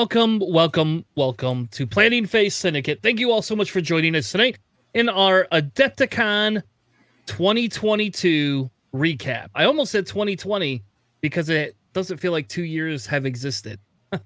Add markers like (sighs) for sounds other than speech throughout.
Welcome, welcome, welcome to Planning Phase Syndicate. Thank you all so much for joining us tonight in our Adepticon 2022 recap. I almost said 2020 because it doesn't feel like two years have existed. (laughs)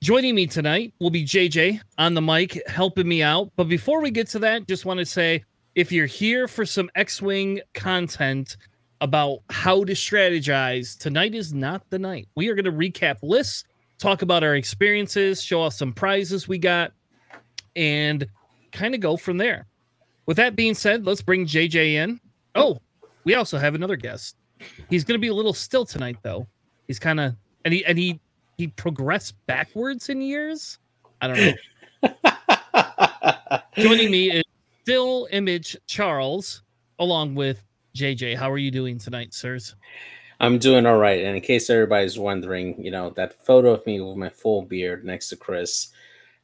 Joining me tonight will be JJ on the mic, helping me out. But before we get to that, just want to say if you're here for some X Wing content about how to strategize, tonight is not the night. We are going to recap lists talk about our experiences, show off some prizes we got, and kind of go from there. With that being said, let's bring JJ in. Oh, we also have another guest. He's going to be a little still tonight, though. He's kind of and he and he he progressed backwards in years. I don't know. (laughs) Joining me is still image Charles, along with JJ. How are you doing tonight, sirs? I'm doing all right. And in case everybody's wondering, you know, that photo of me with my full beard next to Chris,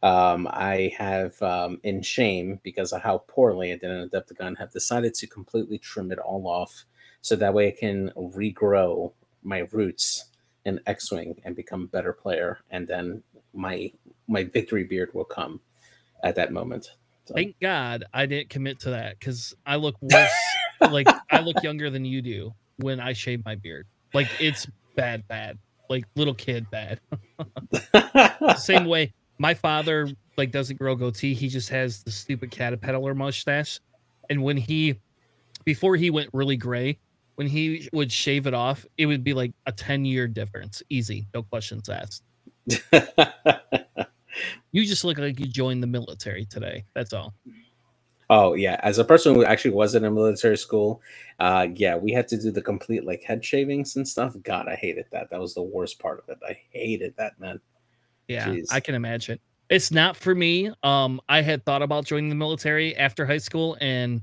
um, I have, um, in shame because of how poorly I did in Adepticon, have decided to completely trim it all off so that way I can regrow my roots in X-wing and become a better player, and then my my victory beard will come at that moment. So. Thank God I didn't commit to that because I look worse. like I look (laughs) younger than you do when I shave my beard. Like it's bad, bad. Like little kid bad. (laughs) Same way my father like doesn't grow goatee. He just has the stupid caterpillar mustache. And when he before he went really gray, when he would shave it off, it would be like a 10 year difference. Easy, no questions asked. (laughs) you just look like you joined the military today. That's all. Oh yeah, as a person who actually was in a military school, uh, yeah, we had to do the complete like head shavings and stuff. God, I hated that. That was the worst part of it. I hated that, man. Yeah, Jeez. I can imagine. It's not for me. Um, I had thought about joining the military after high school and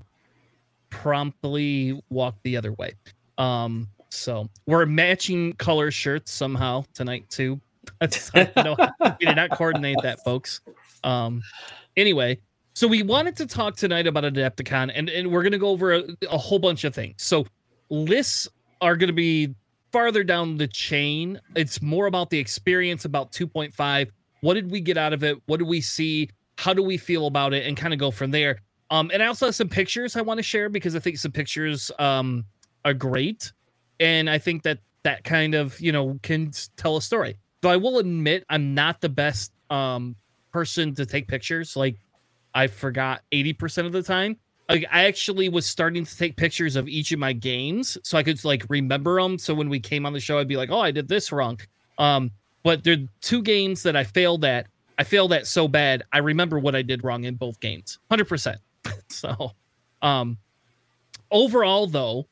promptly walked the other way. Um, so we're matching color shirts somehow tonight too. (laughs) no, we did not coordinate that, folks. Um, anyway, so we wanted to talk tonight about Adepticon, and, and we're going to go over a, a, whole bunch of things. So lists are going to be farther down the chain. It's more about the experience, about 2.5. What did we get out of it? What do we see? How do we feel about it? And kind of go from there. Um, and I also have some pictures I want to share because I think some pictures um, are great. And I think that that kind of, you know, can tell a story. Though I will admit I'm not the best um, person to take pictures. Like I forgot 80% of the time. I actually was starting to take pictures of each of my games so I could like remember them. So when we came on the show, I'd be like, oh, I did this wrong. Um, but there are two games that I failed at. I failed at so bad. I remember what I did wrong in both games, 100%. (laughs) so, um, overall, though,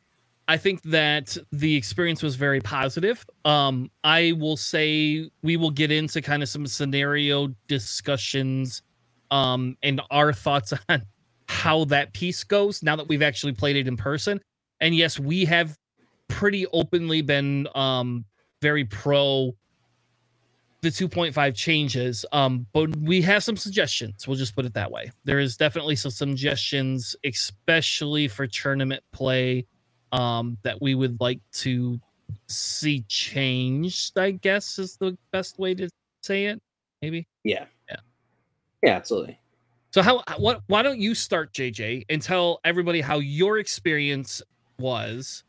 I think that the experience was very positive. Um, I will say we will get into kind of some scenario discussions um, and our thoughts (laughs) on how that piece goes now that we've actually played it in person. And yes, we have pretty openly been um, very pro the 2.5 changes um but we have some suggestions. We'll just put it that way. There is definitely some suggestions especially for tournament play um that we would like to see changed i guess is the best way to say it maybe? Yeah yeah, absolutely. So how what why don't you start JJ and tell everybody how your experience was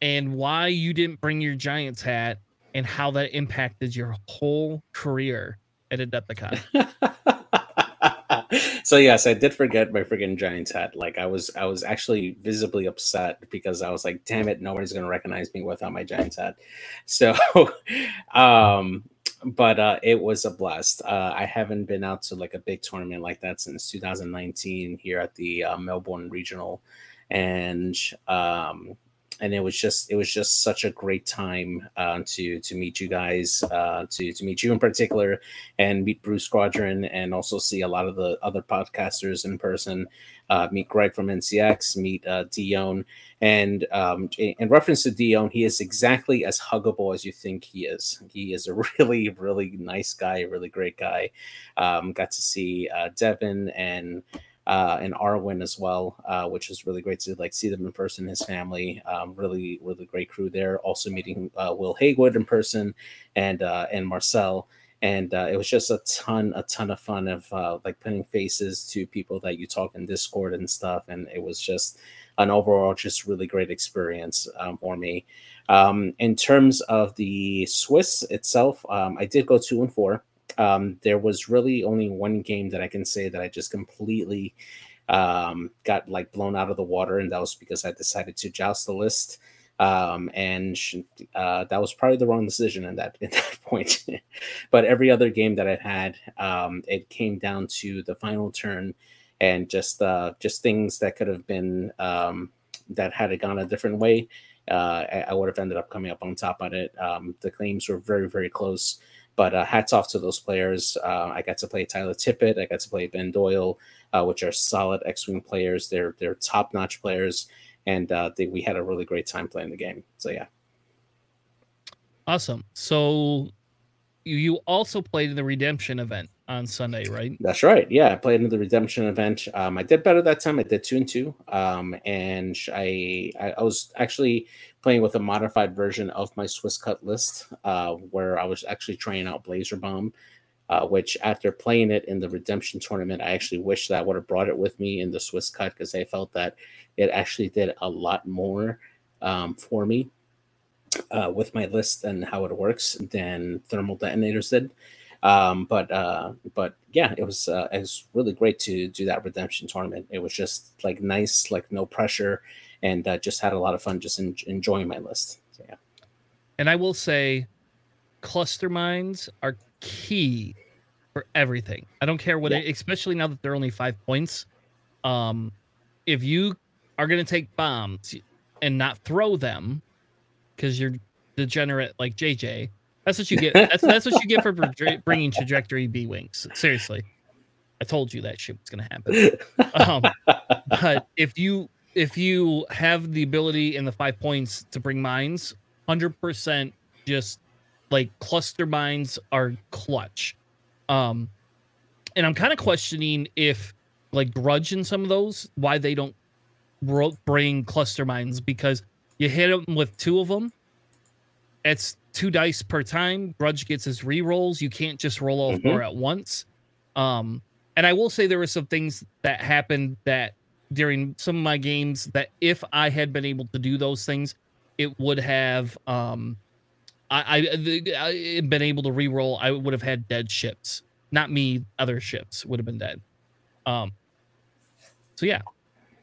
and why you didn't bring your Giants hat and how that impacted your whole career at Adepticon. (laughs) so yes, I did forget my freaking Giants hat. Like I was I was actually visibly upset because I was like, damn it, nobody's gonna recognize me without my Giants hat. So (laughs) um but uh, it was a blast. Uh, I haven't been out to like a big tournament like that since 2019 here at the uh, Melbourne Regional, and um, and it was just it was just such a great time uh, to to meet you guys, uh, to to meet you in particular, and meet Bruce Squadron, and also see a lot of the other podcasters in person. Uh, meet Greg from NCX, meet uh, Dion, and um, in reference to Dion, he is exactly as huggable as you think he is. He is a (laughs) really really nice guy, a really great guy. Um, got to see uh, Devin and uh, and Arwen as well, uh, which is really great to like see them in person. His family, um, really, really great crew there. Also meeting uh, Will Haywood in person and uh, and Marcel. and uh, it was just a ton, a ton of fun of uh, like putting faces to people that you talk in Discord and stuff, and it was just an overall just really great experience um, for me. Um, in terms of the Swiss itself, um, I did go two and four. Um, there was really only one game that I can say that I just completely um, got like blown out of the water, and that was because I decided to joust the list um, and uh, that was probably the wrong decision in that (laughs) that point. but every other game that I had, um, it came down to the final turn, and just uh, just things that could have been um, that had it gone a different way, uh, I, I, would have ended up coming up on top on it. Um, the claims were very very close. But uh, hats off to those players. Uh, I got to play Tyler Tippett. I got to play Ben Doyle, uh, which are solid X-wing players. They're they're top-notch players and uh, they, we had a really great time playing the game. So yeah. Awesome. So you also played in the redemption event on Sunday, right? That's right. Yeah, I played in the redemption event. Um, I did better that time. I did two and two. Um, and I, I, I was actually playing with a modified version of my Swiss cut list, uh, where I was actually trying out Blazer Bomb. Uh, which after playing it in the redemption tournament, I actually wish that I would have brought it with me in the Swiss cut because I felt that it actually did a lot more um, for me uh, with my list and how it works than thermal detonators did. Um, but uh, but yeah, it was uh, it was really great to do that redemption tournament. It was just like nice, like no pressure, and uh, just had a lot of fun just in, enjoying my list. So, yeah. And I will say, cluster mines are key for everything. I don't care what, yeah. it, especially now that they're only five points. Um, if you are going to take bombs and not throw them because you're degenerate like JJ. That's what you get. That's that's what you get for bringing trajectory B wings. Seriously, I told you that shit was gonna happen. (laughs) Um, but if you if you have the ability and the five points to bring mines, hundred percent, just like cluster mines are clutch. Um, and I'm kind of questioning if like grudge in some of those why they don't bring cluster mines because you hit them with two of them. It's two dice per time. Grudge gets his re rolls. You can't just roll all mm-hmm. four at once. Um, and I will say there were some things that happened that during some of my games that if I had been able to do those things, it would have um, I, I, I been able to re-roll. I would have had dead ships, not me. Other ships would have been dead. Um, so yeah,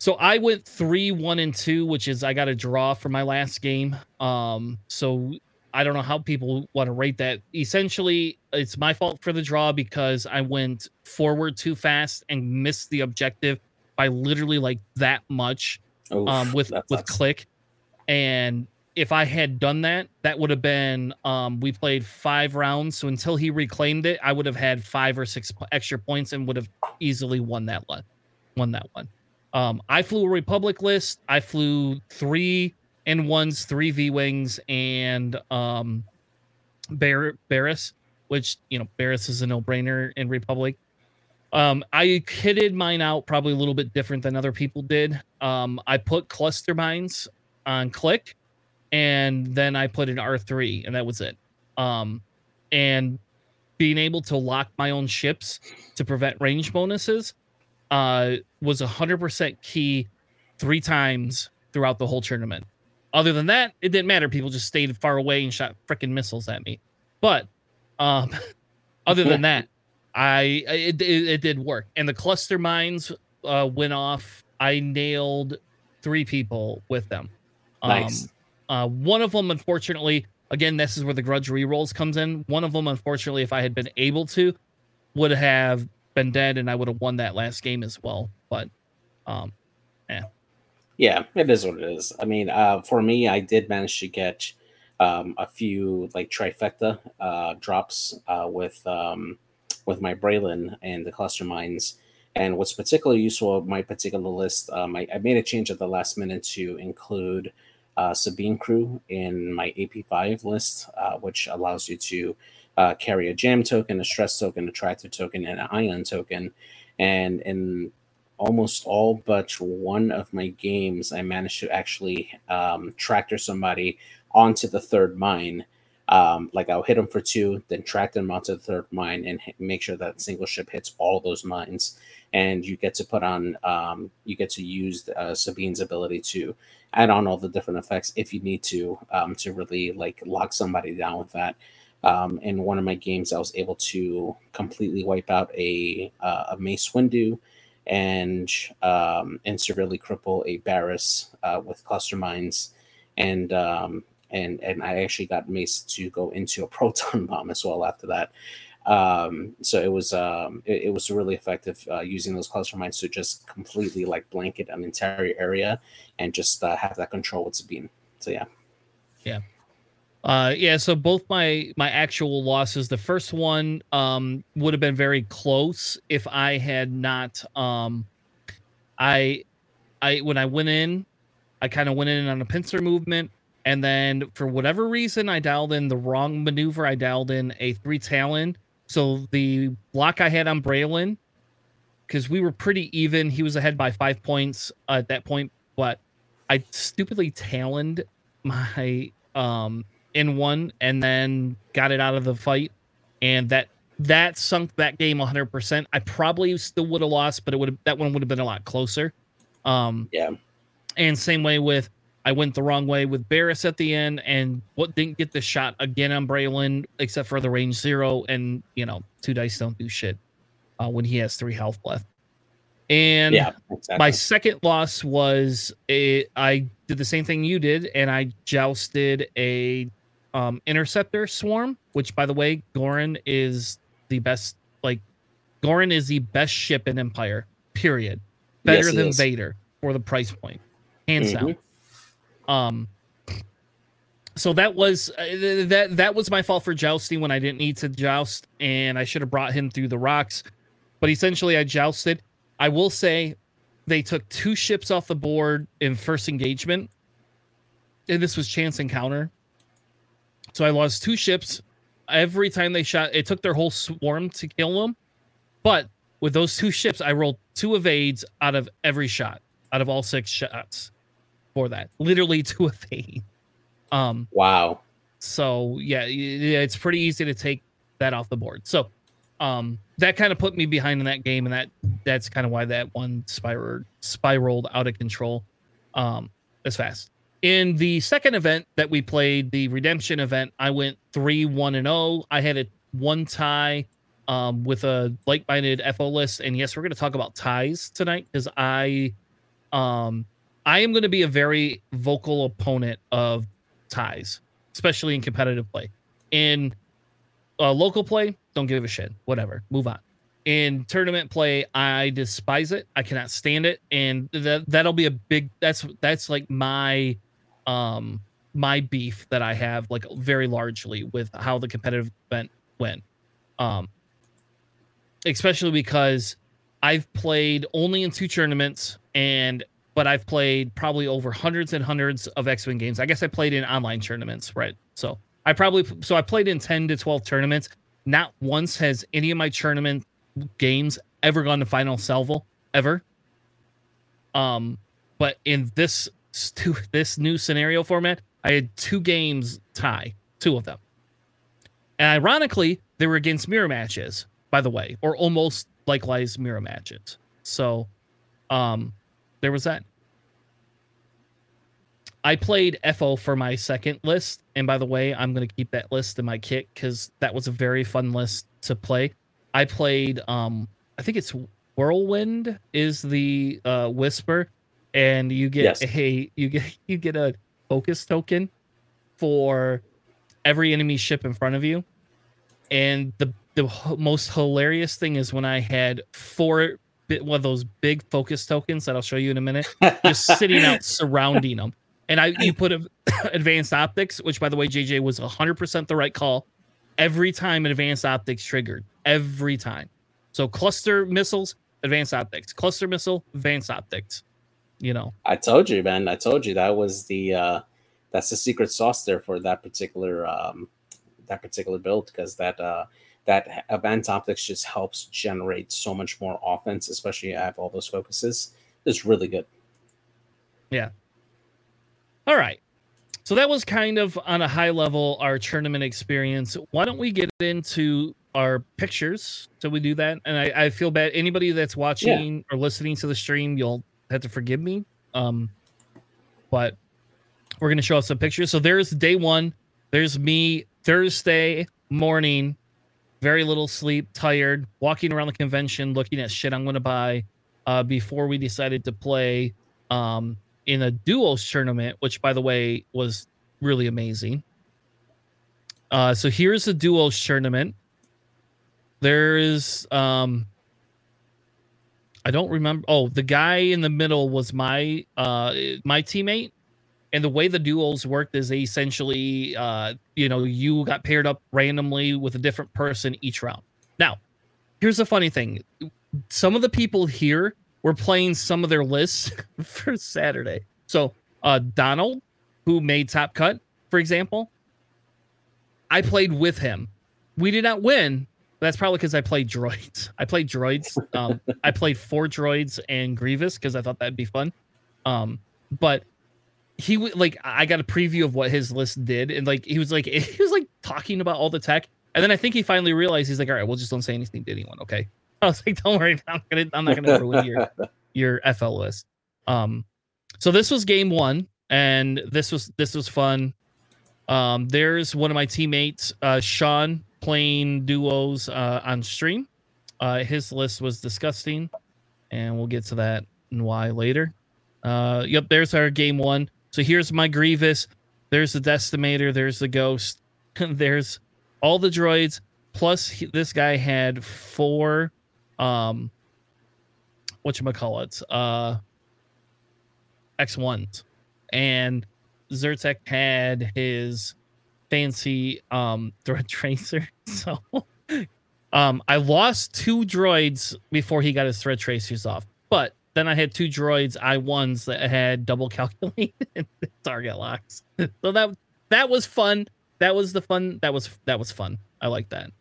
so I went three, one, and two, which is I got a draw for my last game. Um, so I don't know how people want to rate that. Essentially, it's my fault for the draw because I went forward too fast and missed the objective by literally like that much Oof, um, with with click. And if I had done that, that would have been um, we played five rounds. So until he reclaimed it, I would have had five or six extra points and would have easily won that one. Won that one. Um, I flew a Republic list. I flew three and ones, three V wings, and um, Bar- Barriss, which you know Barriss is a no brainer in Republic. Um, I kitted mine out probably a little bit different than other people did. Um, I put cluster mines on click, and then I put an R three, and that was it. Um, and being able to lock my own ships to prevent range bonuses uh, was 100% key three times throughout the whole tournament. Other than that, it didn't matter. People just stayed far away and shot freaking missiles at me. But um, (laughs) other than that, I it, it, it, did work. And the cluster mines uh, went off. I nailed three people with them. Um, nice. Uh, one of them, unfortunately, again, this is where the grudge rerolls comes in. One of them, unfortunately, if I had been able to, would have been dead and I would have won that last game as well. But um yeah. Yeah, it is what it is. I mean, uh for me, I did manage to get um a few like trifecta uh drops uh with um with my Braylen and the cluster mines. And what's particularly useful my particular list, um, I, I, made a change at the last minute to include uh, Sabine crew in my AP5 list, uh, which allows you to uh, carry a jam token, a stress token, a tractor token, and an ion token. And in almost all but one of my games, I managed to actually um, tractor somebody onto the third mine. Um, like I'll hit them for two, then track them onto the third mine and make sure that single ship hits all those mines. And you get to put on, um, you get to use uh, Sabine's ability to add on all the different effects if you need to, um, to really like lock somebody down with that. Um, in one of my games, I was able to completely wipe out a uh, a Mace Windu and um, and severely cripple a Barriss uh, with cluster mines, and um, and and I actually got Mace to go into a (laughs) proton bomb as well after that. Um, so it was um, it, it was really effective uh, using those cluster mines to just completely like blanket an entire area and just uh, have that control with Sabine. So yeah, yeah. Uh, yeah, so both my my actual losses, the first one um would have been very close if I had not um I I when I went in, I kind of went in on a pincer movement, and then for whatever reason I dialed in the wrong maneuver. I dialed in a three talon. So the block I had on Braylen, because we were pretty even. He was ahead by five points at that point, but I stupidly taloned my um in one and then got it out of the fight, and that that sunk that game 100%. I probably still would have lost, but it would have that one would have been a lot closer. Um, yeah. And same way with I went the wrong way with Barriss at the end, and what didn't get the shot again on Braylen except for the range zero, and you know two dice don't do shit uh, when he has three health left. And yeah, exactly. my second loss was a I did the same thing you did, and I jousted a um, Interceptor Swarm, which by the way, Goran is the best. Like, Goran is the best ship in Empire. Period. Better yes, than is. Vader for the price point, hands mm-hmm. down. Um. So that was uh, that that was my fault for jousting when I didn't need to joust, and I should have brought him through the rocks. But essentially, I jousted. I will say, they took two ships off the board in first engagement, and this was chance encounter so I lost two ships every time they shot. It took their whole swarm to kill them, but with those two ships, I rolled two evades out of every shot, out of all six shots for that. Literally (laughs) two evade. Um, wow. So yeah, it's pretty easy to take that off the board. So um, that kind of put me behind in that game, and that that's kind of why that one spiraled spiraled out of control um, as fast. In the second event that we played, the redemption event, I went three one and zero. Oh. I had a one tie um, with a like-minded FO list, and yes, we're going to talk about ties tonight because I, um, I am going to be a very vocal opponent of ties, especially in competitive play. In uh, local play, don't give a shit. Whatever, move on. In tournament play, I despise it. I cannot stand it, and that that'll be a big. That's that's like my um my beef that I have like very largely with how the competitive event went. Um especially because I've played only in two tournaments and but I've played probably over hundreds and hundreds of X-Wing games. I guess I played in online tournaments, right? So I probably so I played in 10 to 12 tournaments. Not once has any of my tournament games ever gone to final salvo ever. Um but in this (laughs) this new scenario format, I had two games tie, two of them. And ironically, they were against mirror matches, by the way, or almost likewise mirror matches. So um there was that. I played FO for my second list, and by the way, I'm going to keep that list in my kit because that was a very fun list to play. I played, um, I think it's Whirlwind is the uh, Whisper, and you get yes. a you get (laughs) you get a focus token for every enemy ship in front of you. And the the most hilarious thing is when I had four one of those big focus tokens that I'll show you in a minute, (laughs) just sitting out surrounding them. And I you put a, (coughs) advanced optics, which by the way, JJ was hundred percent the right call. Every time advanced optics triggered, every time. So cluster missiles, advanced optics, cluster missile, advanced optics you know. I told you, man. I told you that was the uh that's the secret sauce there for that particular um that particular build because that uh that advanced optics just helps generate so much more offense, especially you have all those focuses. It's really good. Yeah. All right. so that was kind of on a high level our tournament experience. Why don't we get into our pictures? So we do that, and I, I feel bad. Anybody that's watching yeah. or listening to the stream, you'll have to forgive me. Um, but we're gonna show off some pictures. So there's day one. There's me Thursday morning, very little sleep, tired, walking around the convention, looking at shit I'm gonna buy. Uh, before we decided to play um, in a duos tournament, which by the way was really amazing. Uh, so here's the duos tournament. There is um I don't remember. Oh, the guy in the middle was my uh my teammate. And the way the duels worked is essentially uh you know, you got paired up randomly with a different person each round. Now, here's the funny thing. Some of the people here were playing some of their lists (laughs) for Saturday. So uh Donald, who made Top Cut, for example, I played with him. We did not win, that's probably because I played droids. I played droids. Um, I played four droids and Grievous because I thought that'd be fun. Um, but he would like I got a preview of what his list did, and like he was like (laughs) he was like talking about all the tech, and then I think he finally realized he's like, all right, well, just don't say anything to anyone, okay? (laughs) I was like, don't worry, I'm gonna I'm not gonna (laughs) ruin your your FL list. Um, so this was game one, and this was this was fun. Um, there's one of my teammates, uh, Sean playing duos uh, on stream. Uh, his list was disgusting, and we'll get to that and why later. Uh, yep, there's our game one. So here's my Grievous. There's the Decimator. There's the Ghost. (laughs) there's all the droids. Plus, he, this guy had four, um, what you call it, uh, X ones, and Zyrtec had his fancy um (laughs) thread tracer. (laughs) So um I lost two droids before he got his thread tracers off. But then I had two droids I ones that had double (laughs) calculated target locks. So that that was fun. That was the fun. That was that was fun. I like that.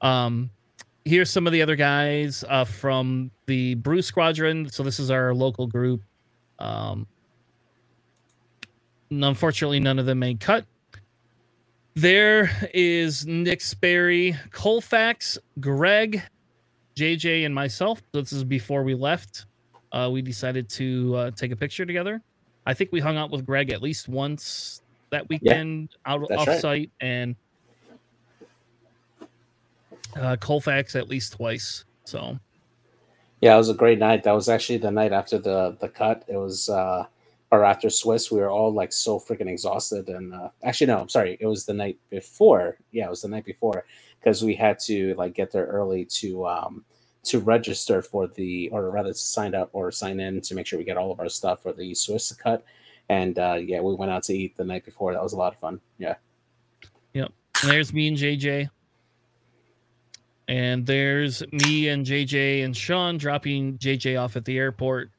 Um here's some of the other guys uh from the Brew Squadron. So this is our local group. Um unfortunately none of them made cut there is Nick Sperry, Colfax, Greg, JJ, and myself. This is before we left. Uh, we decided to uh, take a picture together. I think we hung out with Greg at least once that weekend yeah, out off right. and uh, Colfax at least twice. So, yeah, it was a great night. That was actually the night after the the cut. It was uh, or after Swiss, we were all like so freaking exhausted. And uh, actually, no, I'm sorry, it was the night before. Yeah, it was the night before because we had to like get there early to um to register for the or rather to sign up or sign in to make sure we get all of our stuff for the Swiss cut. And uh, yeah, we went out to eat the night before. That was a lot of fun. Yeah. Yep. And there's me and JJ. And there's me and JJ and Sean dropping JJ off at the airport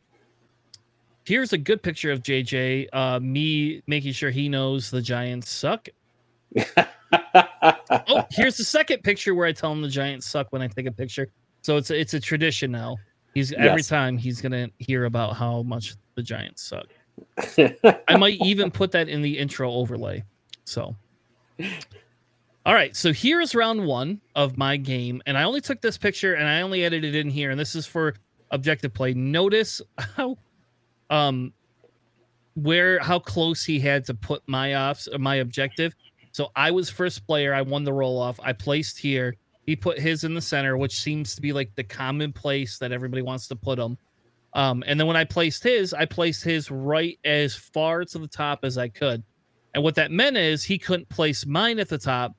here's a good picture of JJ. Uh, me making sure he knows the Giants suck. (laughs) oh, here's the second picture where I tell him the Giants suck when I take a picture. So it's a, it's a tradition now. He's every time he's gonna hear about how much the Giants suck. (laughs) I might even put that in the intro overlay. So, all right. So here's round one of my game, and I only took this picture and I only edited in here, and this is for objective play. Notice how um where how close he had to put my offs uh, my objective. So I was first player. I won the roll off. I placed here. He put his in the center, which seems to be like the common place that everybody wants to put him. Um, and then when I placed his, I placed his right as far to the top as I could. And what that meant is he couldn't place mine at the top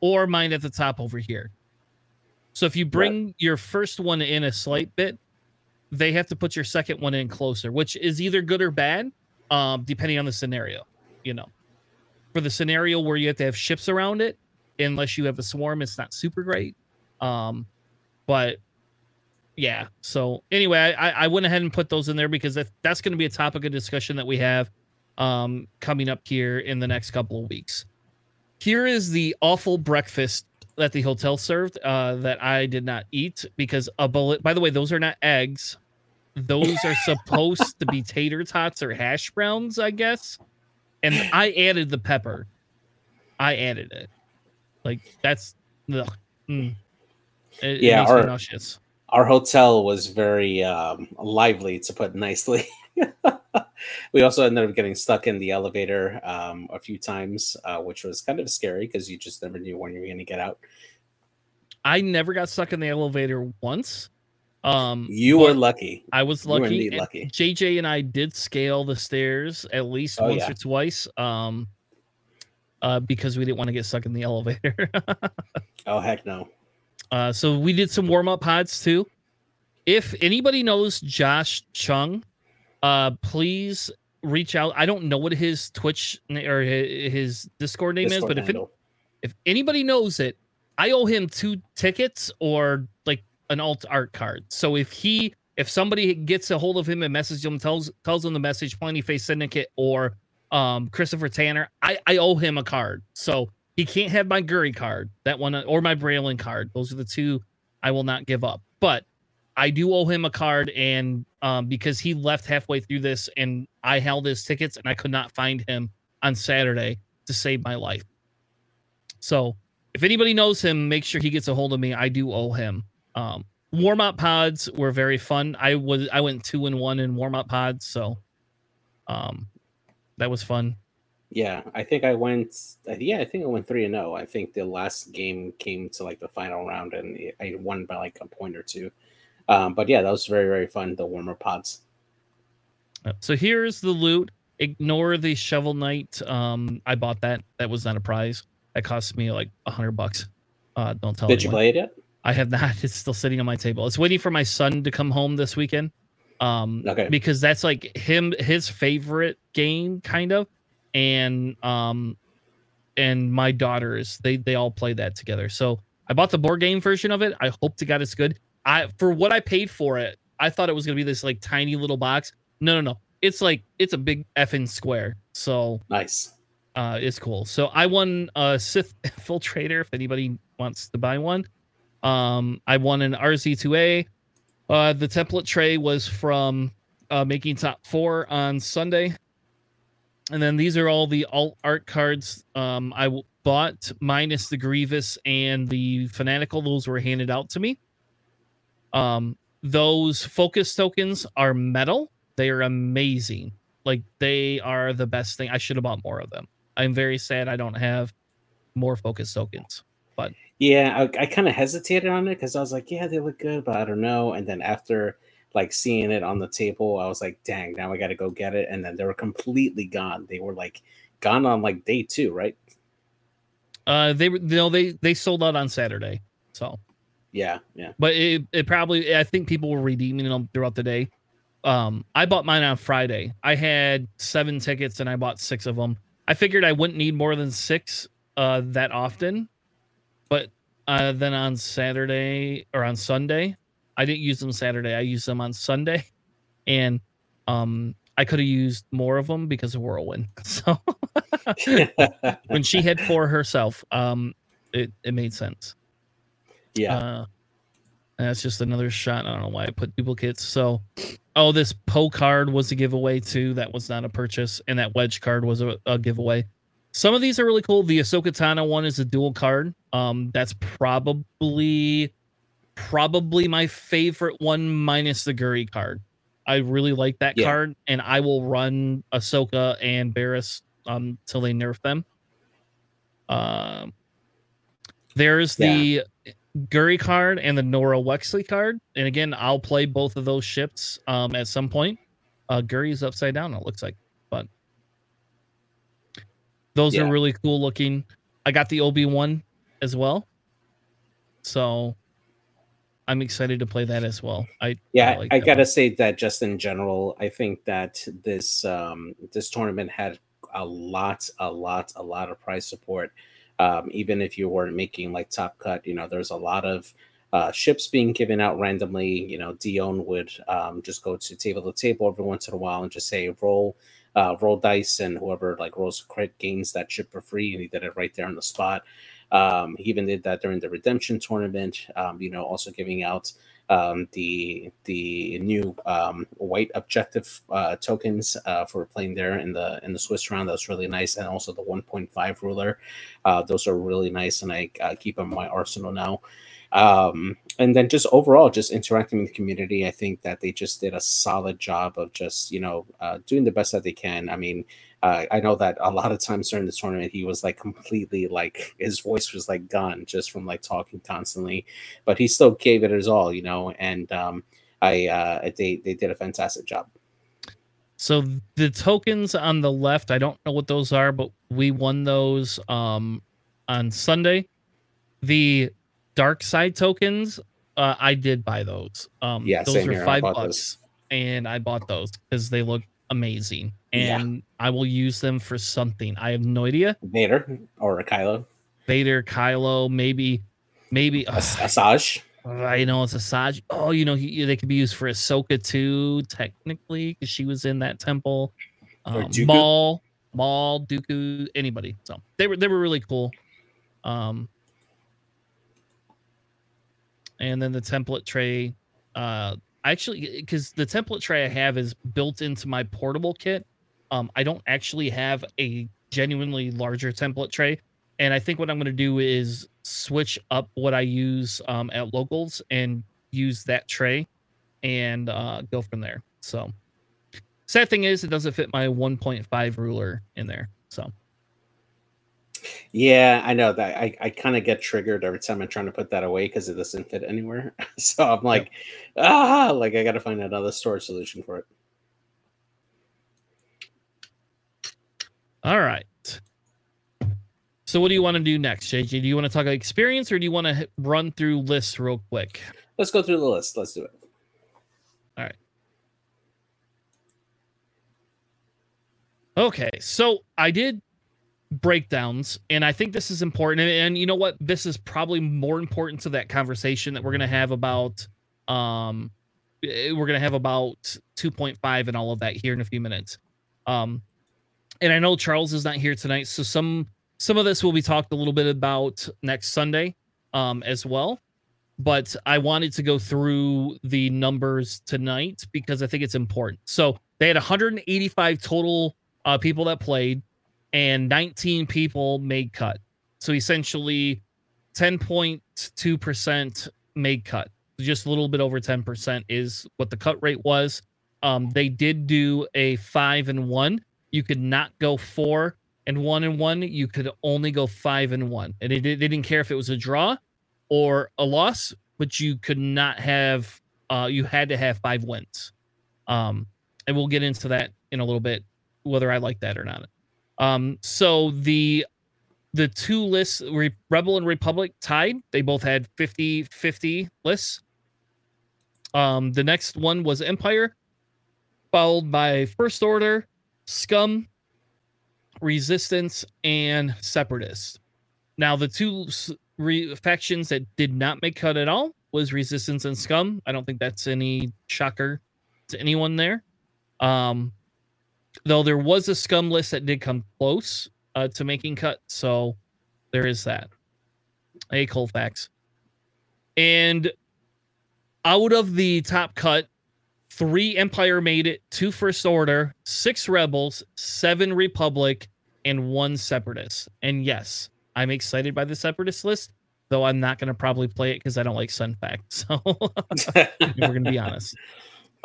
or mine at the top over here. So if you bring right. your first one in a slight bit, they have to put your second one in closer, which is either good or bad, um, depending on the scenario. You know, for the scenario where you have to have ships around it, unless you have a swarm, it's not super great. Um, but yeah. So anyway, I, I went ahead and put those in there because that, that's going to be a topic of discussion that we have um, coming up here in the next couple of weeks. Here is the awful breakfast that the hotel served uh, that I did not eat because a bullet. By the way, those are not eggs. Those are supposed to be (laughs) tater tots or hash browns, I guess. and I added the pepper. I added it. Like that's the mm. it, yeah. It our, our hotel was very um, lively, to put nicely. (laughs) we also ended up getting stuck in the elevator um, a few times, uh, which was kind of scary because you just never knew when you were going to get out. I never got stuck in the elevator once. Um, you were lucky. I was lucky. lucky. JJ and I did scale the stairs at least oh, once yeah. or twice. Um, uh, because we didn't want to get stuck in the (laughs) elevator. oh heck no. Uh, so we did some warm up pods too. If anybody knows Josh Chung, uh, please reach out. I don't know what his Twitch or his Discord name Discord is, but if it, if anybody knows it, I owe him two tickets or like an alt art card. So if he if somebody gets a hold of him and messages him, tells tells him the message, Planning Phase Syndicate or um Christopher Tanner, I, I owe him a card. So he can't have my Guri card, that one, or my Braylen card. Those are the two I will not give up. But I do owe him a card, and um, because he left halfway through this, and I held his tickets, and I could not find him on Saturday to save my life. So if anybody knows him, make sure he gets a hold of me. I do owe him. Um, warm up pods were very fun. I was I went two and one in warm up pods, so um, that was fun. Yeah, I think I went. Yeah, I think I went three and zero. Oh. I think the last game came to like the final round, and I won by like a point or two. Um, but yeah, that was very very fun. The warmer pods. So here's the loot. Ignore the shovel knight. Um, I bought that. That was not a prize. That cost me like a hundred bucks. Uh, don't tell. Me. Did anyone. you play it yet? I have not. (laughs) It's still sitting on my table. It's waiting for my son to come home this weekend. Um, okay. Because that's like him, his favorite game, kind of, and um, and my daughters, they they all play that together. So I bought the board game version of it. I hope to God it's good. I for what I paid for it, I thought it was gonna be this like tiny little box. No, no, no. It's like it's a big effing square. So nice. Uh, it's cool. So I won a Sith (laughs) Infiltrator. If anybody wants to buy one, um, I won an RZ2A. Uh, the template tray was from uh, making top four on Sunday. And then these are all the alt art cards um, I bought, minus the Grievous and the Fanatical. Those were handed out to me. Um, those focus tokens are metal. They are amazing. Like they are the best thing. I should have bought more of them. I'm very sad I don't have more focus tokens. But yeah, I, I kind of hesitated on it because I was like, yeah, they look good, but I don't know. And then after like seeing it on the table, I was like, dang, now I got to go get it. And then they were completely gone. They were like gone on like day two, right? Uh, they were you know they they sold out on Saturday, so yeah, yeah. But it it probably I think people were redeeming them throughout the day. Um, I bought mine on Friday. I had seven tickets and I bought six of them. I figured I wouldn't need more than six uh that often uh, then on Saturday or on Sunday, I didn't use them Saturday. I used them on Sunday, and um, I could have used more of them because of Whirlwind. (laughs) So (laughs) when she had four herself, um, it it made sense. Yeah. Uh, that's just another shot. I don't know why I put duplicates. So, oh, this Poe card was a giveaway too. That was not a purchase, and that wedge card was a, a giveaway. Some of these are really cool. The Ahsoka Tano one is a dual card. Um, that's probably probably my favorite one minus the Guri card. I really like that yeah. card, and I will run Ahsoka and Barriss um till they nerf them. Um, there's the yeah. Guri card and the Norra Wexley card, and again, I'll play both of those ships um at some point. Uh, Guri's upside down. It looks like. Those yeah. are really cool looking. I got the Obi Wan as well, so I'm excited to play that as well. I yeah, I, like I gotta one. say that just in general, I think that this um this tournament had a lot, a lot, a lot of prize support. Um, even if you weren't making like top cut, you know, there's a lot of uh, ships being given out randomly. You know, Dion would um, just go to table to table every once in a while and just say roll uh, roll dice, and whoever like rolls a crit gains that chip for free, and he did it right there on the spot. Um, he even did that during the redemption tournament. Um, you know, also giving out um, the the new um, white objective uh, tokens uh, for playing there in the in the Swiss round. That's really nice, and also the 1.5 ruler. Uh, those are really nice, and I keep them in my arsenal now. Um, and then just overall, just interacting with the community, I think that they just did a solid job of just you know uh, doing the best that they can. I mean, uh, I know that a lot of times during the tournament, he was like completely like his voice was like gone just from like talking constantly, but he still gave it his all, you know. And um, I uh, they they did a fantastic job. So the tokens on the left, I don't know what those are, but we won those um, on Sunday. The dark side tokens, uh, I did buy those. Um, yeah, those are five bucks, those. and I bought those because they look amazing and yeah. I will use them for something. I have no idea. Vader or a Kylo. Vader, Kylo, maybe, maybe (sighs) Asajj. I know it's Asajj. Oh, you know he, they could be used for Ahsoka too, technically, because she was in that temple. Um, Maul, Maul, Dooku, anybody. So they were they were really cool. Um, and then the template tray. Uh, actually because the template tray I have is built into my portable kit. Um, I don't actually have a genuinely larger template tray, and I think what I'm going to do is switch up what I use um, at locals and use that tray and uh, go from there. So, sad thing is, it doesn't fit my 1.5 ruler in there. So. Yeah, I know that I, I kind of get triggered every time I'm trying to put that away because it doesn't fit anywhere. (laughs) so I'm like, yep. ah, like I got to find another storage solution for it. All right. So what do you want to do next, JJ? Do you want to talk about experience or do you want to run through lists real quick? Let's go through the list. Let's do it. All right. Okay, so I did breakdowns and i think this is important and, and, you know what? This is probably more important to that conversation that we're going to have about um eh, we're going to have about 2.5 and all of that here in a few minutes. Um and i know charles is not here tonight so some some of this will be talked a little bit about next sunday um as well. But i wanted to go through the numbers tonight because i think it's important. So they had 185 total uh, people that played and 19 people made cut. So essentially 10.2% made cut. Just a little bit over 10% is what the cut rate was. Um, they did do a five and one. You could not go four and one and one. You could only go five and one. And it, they didn't care if it was a draw or a loss, but you could not have, uh, you had to have five wins. Um, and we'll get into that in a little bit, whether I like that or not. Um, so the the two lists, Rebel and Republic, tied. They both had 50 50 lists. Um, the next one was Empire, followed by First Order, Scum, Resistance, and Separatists. Now, the two re- factions that did not make cut at all was Resistance and Scum. I don't think that's any shocker to anyone there. Um, though there was a scum list that did come close uh, to making cut, so there is that. Hey, Colfax. And out of the top cut, three Empire made it, two First Order, six Rebels, seven Republic, and one Separatist. And yes, I'm excited by the Separatist list, though I'm not going to probably play it because I don't like Sun Fac. (laughs) So (laughs) we're going to be honest.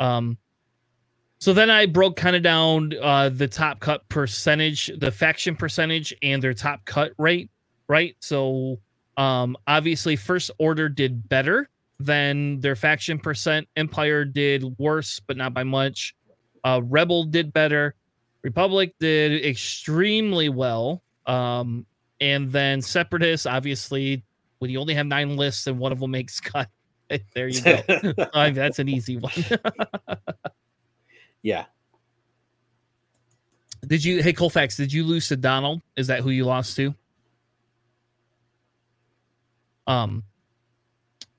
Um, so then I broke kind of down uh, the top cut percentage, the faction percentage, and their top cut rate. Right. So um, obviously, First Order did better than their faction percent. Empire did worse, but not by much. Uh, Rebel did better. Republic did extremely well. Um, and then Separatists, obviously, when you only have nine lists and one of them makes (laughs) cut, there you go. (laughs) uh, that's an easy one. (laughs) Yeah. Did you, hey Colfax, did you lose to Donald? Is that who you lost to? Um,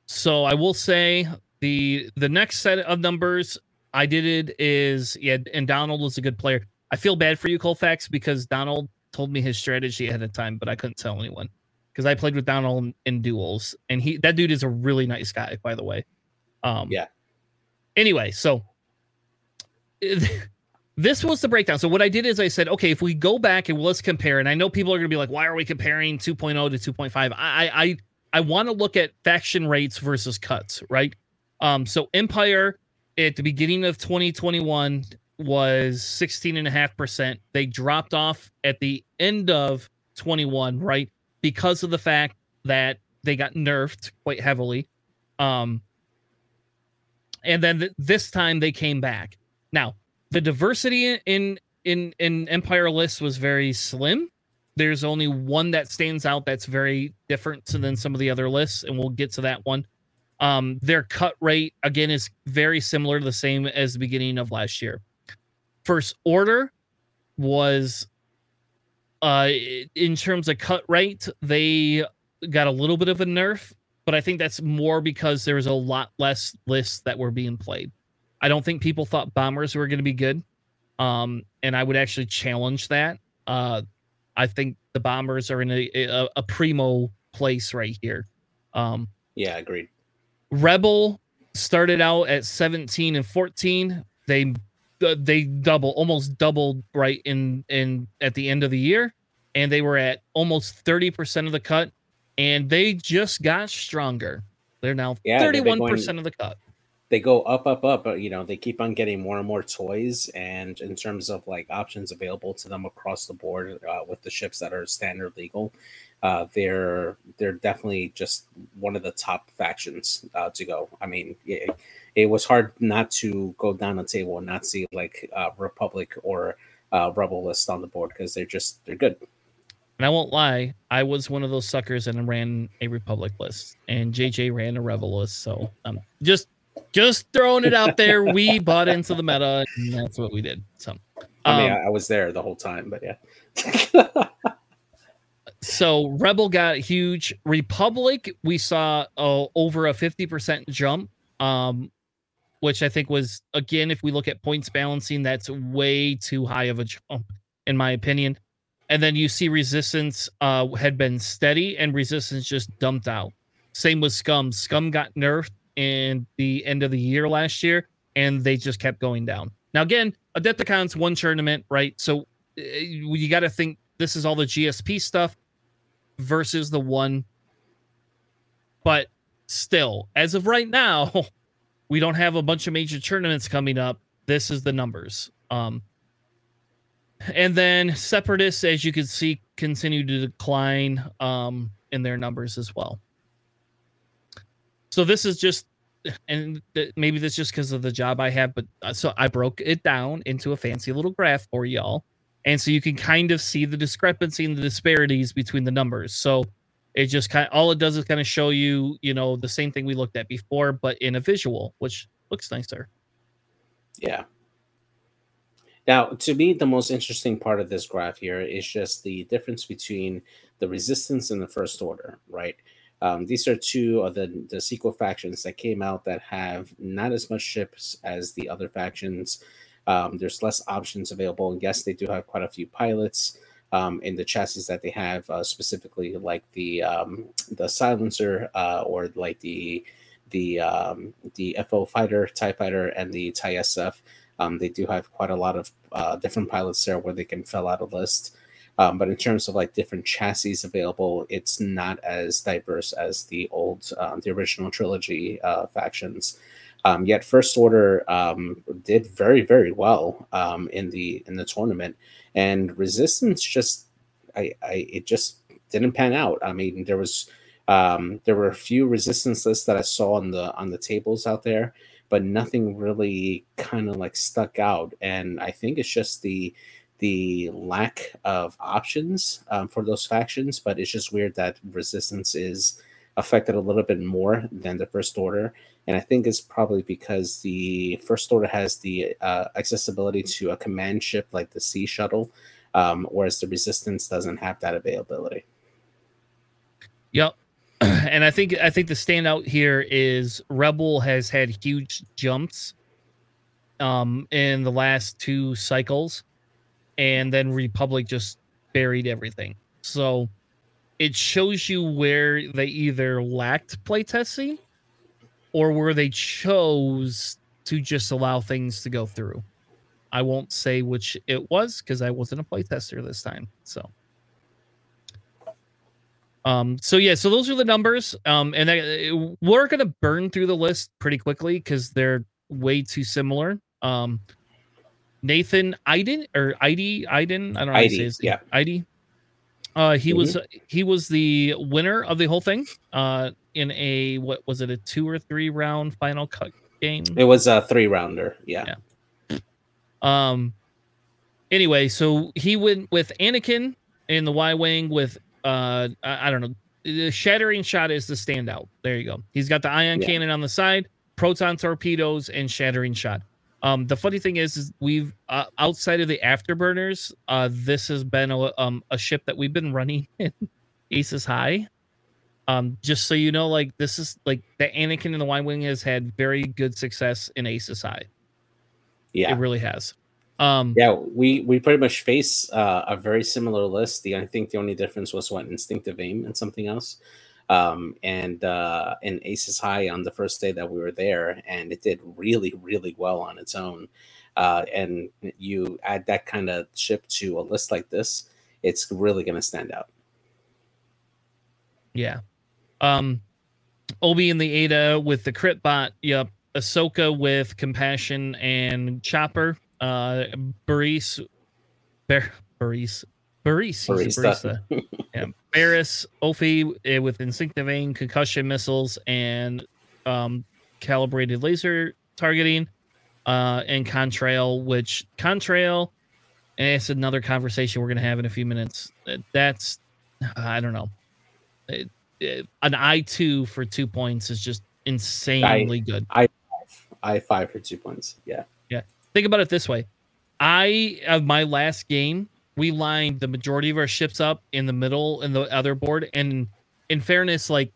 so I will say the the next set of numbers I did it is yeah, and Donald was a good player. I feel bad for you, Colfax, because Donald told me his strategy ahead of time, but I couldn't tell anyone. because I played with Donald in, in, duels, and he that dude is a really nice guy, by the way. Um, yeah. Anyway, so this was the breakdown. So what I did is I said, okay, if we go back and let's compare, and I know people are going to be like, why are we comparing 2.0 to 2.5? I I I want to look at faction rates versus cuts, right? Um, so Empire at the beginning of 2021 was 16 and a half percent. They dropped off at the end of 21, right? Because of the fact that they got nerfed quite heavily. Um, and then th- this time they came back. Now, the diversity in in in Empire lists was very slim. There's only one that stands out that's very different than some of the other lists, and we'll get to that one. Um, their cut rate again is very similar to the same as the beginning of last year. First order was uh in terms of cut rate, they got a little bit of a nerf, but I think that's more because there was a lot less lists that were being played. I don't think people thought bombers were going to be good. Um, and I would actually challenge that. Uh, I think the bombers are in a, a, a primo place right here. Um, yeah, agreed. Rebel started out at 17 and 14. They uh, they double almost doubled right in in at the end of the year and they were at almost 30% of the cut and they just got stronger. They're now yeah, 31% going, of the cut they go up, up, up. But you know, they keep on getting more and more toys, and in terms of like options available to them across the board uh, with the ships that are standard legal, uh, they're they're definitely just one of the top factions uh, to go. I mean, it, it, was hard not to go down the table and not see like uh, Republic or uh, Rebel list on the board because they're just they're good. And I won't lie, I was one of those suckers and ran a Republic list, and JJ ran a Rebel list. So um, just just throwing it out there. We (laughs) bought into the meta, and that's what we did. So, um, I mean, I was there the whole time, but yeah. (laughs) so Rebel got huge. Republic, we saw uh, over a fifty percent jump, um, which I think was again, if we look at points balancing, that's way too high of a jump, in my opinion. And then you see resistance uh, had been steady, and resistance just dumped out. Same with Scum. Scum got nerfed in the end of the year last year, and they just kept going down. Now, again, Adepticon's one tournament, right? So uh, you got to think this is all the GSP stuff versus the one. But still, as of right now, (laughs) we don't have a bunch of major tournaments coming up. This is the numbers. Um, and then separatists, as you can see, continue to decline um, in their numbers as well. So this is just, and maybe this is just because of the job I have, but uh, so I broke it down into a fancy little graph for y'all, and so you can kind of see the discrepancy and the disparities between the numbers. So it just kind of all it does is kind of show you, you know, the same thing we looked at before, but in a visual, which looks nicer. Yeah. Now, to me, the most interesting part of this graph here is just the difference between the resistance and the first order, right? Um, these are two of the, the sequel factions that came out that have not as much ships as the other factions. Um, there's less options available, and yes, they do have quite a few pilots um, in the chassis that they have, uh, specifically like the um, the silencer uh, or like the the um, the FO fighter, Tie fighter, and the Tie SF. Um, they do have quite a lot of uh, different pilots there where they can fill out a list. Um, but in terms of like different chassis available, it's not as diverse as the old, um, the original trilogy uh, factions. Um, yet First Order um, did very, very well um, in the in the tournament, and Resistance just, I, I, it just didn't pan out. I mean, there was, um, there were a few Resistance lists that I saw on the on the tables out there, but nothing really kind of like stuck out. And I think it's just the the lack of options um, for those factions, but it's just weird that resistance is affected a little bit more than the first order. And I think it's probably because the first order has the uh, accessibility to a command ship like the Sea Shuttle, um, whereas the resistance doesn't have that availability. Yep. (clears throat) And I think I think the standout here is Rebel has had huge jumps um, in the last two cycles and then Republic just buried everything. So it shows you where they either lacked playtesting or where they chose to just allow things to go through. I won't say which it was because I wasn't a playtester this time. So, um, so yeah, so those are the numbers. Um, and I, we're gonna burn through the list pretty quickly because they're way too similar. Um, Nathan Iden or Id Iden, I don't know how to say his yeah, Id. Uh, he mm-hmm. was he was the winner of the whole thing. Uh, in a what was it a two or three round final cut game? It was a three rounder. Yeah. yeah. Um. Anyway, so he went with Anakin in the Y wing with uh I, I, don't know the shattering shot is the standout. There you go. He's got the ion yeah. cannon on the side, proton torpedoes, and shattering shot. Um, the funny thing is, is we've uh, outside of the afterburners, uh, this has been a, um, a ship that we've been running (laughs) in Aces High. Um, just so you know, like this is like the Anakin and the Y Wing has had very good success in Aces High. Yeah, it really has. Um, yeah, we we pretty much face uh, a very similar list. The I think the only difference was what instinctive aim and something else. Um, and uh, and Aces High on the first day that we were there, and it did really really well on its own. Uh, and you add that kind of ship to a list like this, it's really going to stand out. Yeah. Um, Obi and the Eta with the crit bot. Yep. Ahsoka with compassion and chopper. Uh, Baris, Bar- Baris, Baris, Barista. (laughs) yeah. Barriss, Offee uh, with instinctive aim, concussion missiles, and um, calibrated laser targeting. Uh, and Contrail, which Contrail, and it's another conversation we're going to have in a few minutes. That's, I don't know. It, it, an I two for two points is just insanely I, good. I I five for two points. Yeah. Yeah. Think about it this way. I of my last game we lined the majority of our ships up in the middle in the other board. And in fairness, like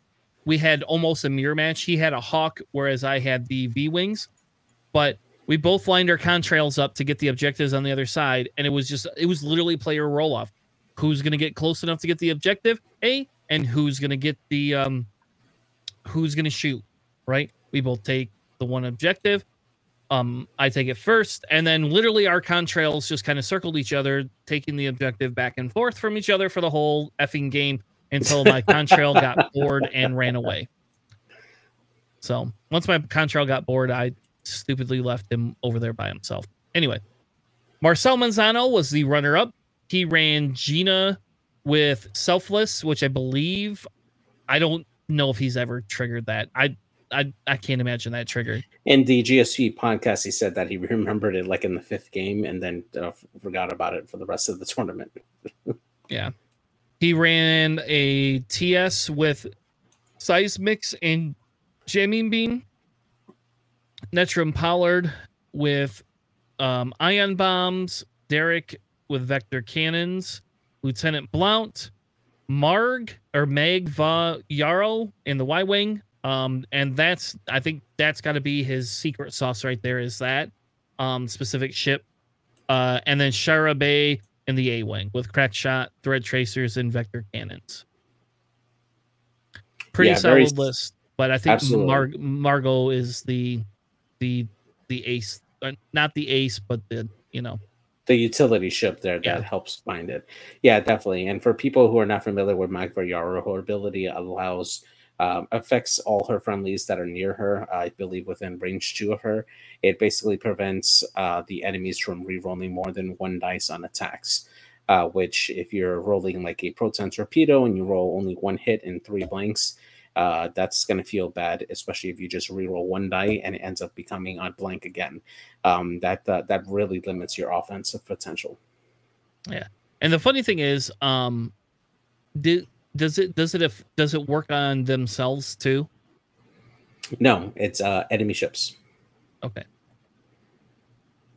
we had almost a mirror match. He had a hawk, whereas I had the V wings. But we both lined our contrails up to get the objectives on the other side, and it was just it was literally player roll off. Who's gonna get close enough to get the objective? A and who's gonna get the um who's gonna shoot, right? We both take the one objective um, I take it first, and then literally our contrails just kind of circled each other, taking the objective back and forth from each other for the whole effing game until my (laughs) contrail got bored and ran away. So once my contrail got bored, I stupidly left him over there by himself. Anyway, Marcel Manzano was the runner up. He ran Gina with Selfless, which I believe I don't know if he's ever triggered that. I I I can't imagine that trigger. In the GSP podcast, he said that he (laughs) remembered it like in the fifth game and then uh, forgot about it for the rest of the tournament. (laughs) yeah, he ran a TS with seismics and jamming beam. Netrum Pollard with um, ion bombs. Derek with vector cannons. Lieutenant Blount, Marg or Meg Va Yarro in the Y Wing um, and that's I think that's got to be his secret sauce right there. Is that um specific ship, uh, and then Shara Bey in the A wing with crack shot, thread tracers, and vector cannons. Pretty yeah, solid very, list, but I think Mar- Margot is the the the ace, uh, not the ace, but the you know the utility ship there that yeah. helps find it. Yeah, definitely. And for people who are not familiar with Yarro, her ability allows um, affects all her friendlies that are near her. I believe within range two of her. It basically prevents uh, the enemies from re-rolling more than one dice on attacks. Uh, which, if you're rolling like a proton torpedo and you roll only one hit and three blanks, uh, that's going to feel bad, especially if you just re-roll one die and it ends up becoming on blank again. Um, that that really limits your offensive potential. Yeah, and the funny thing is, um, did does it does it if does it work on themselves too? No, it's uh enemy ships. Okay.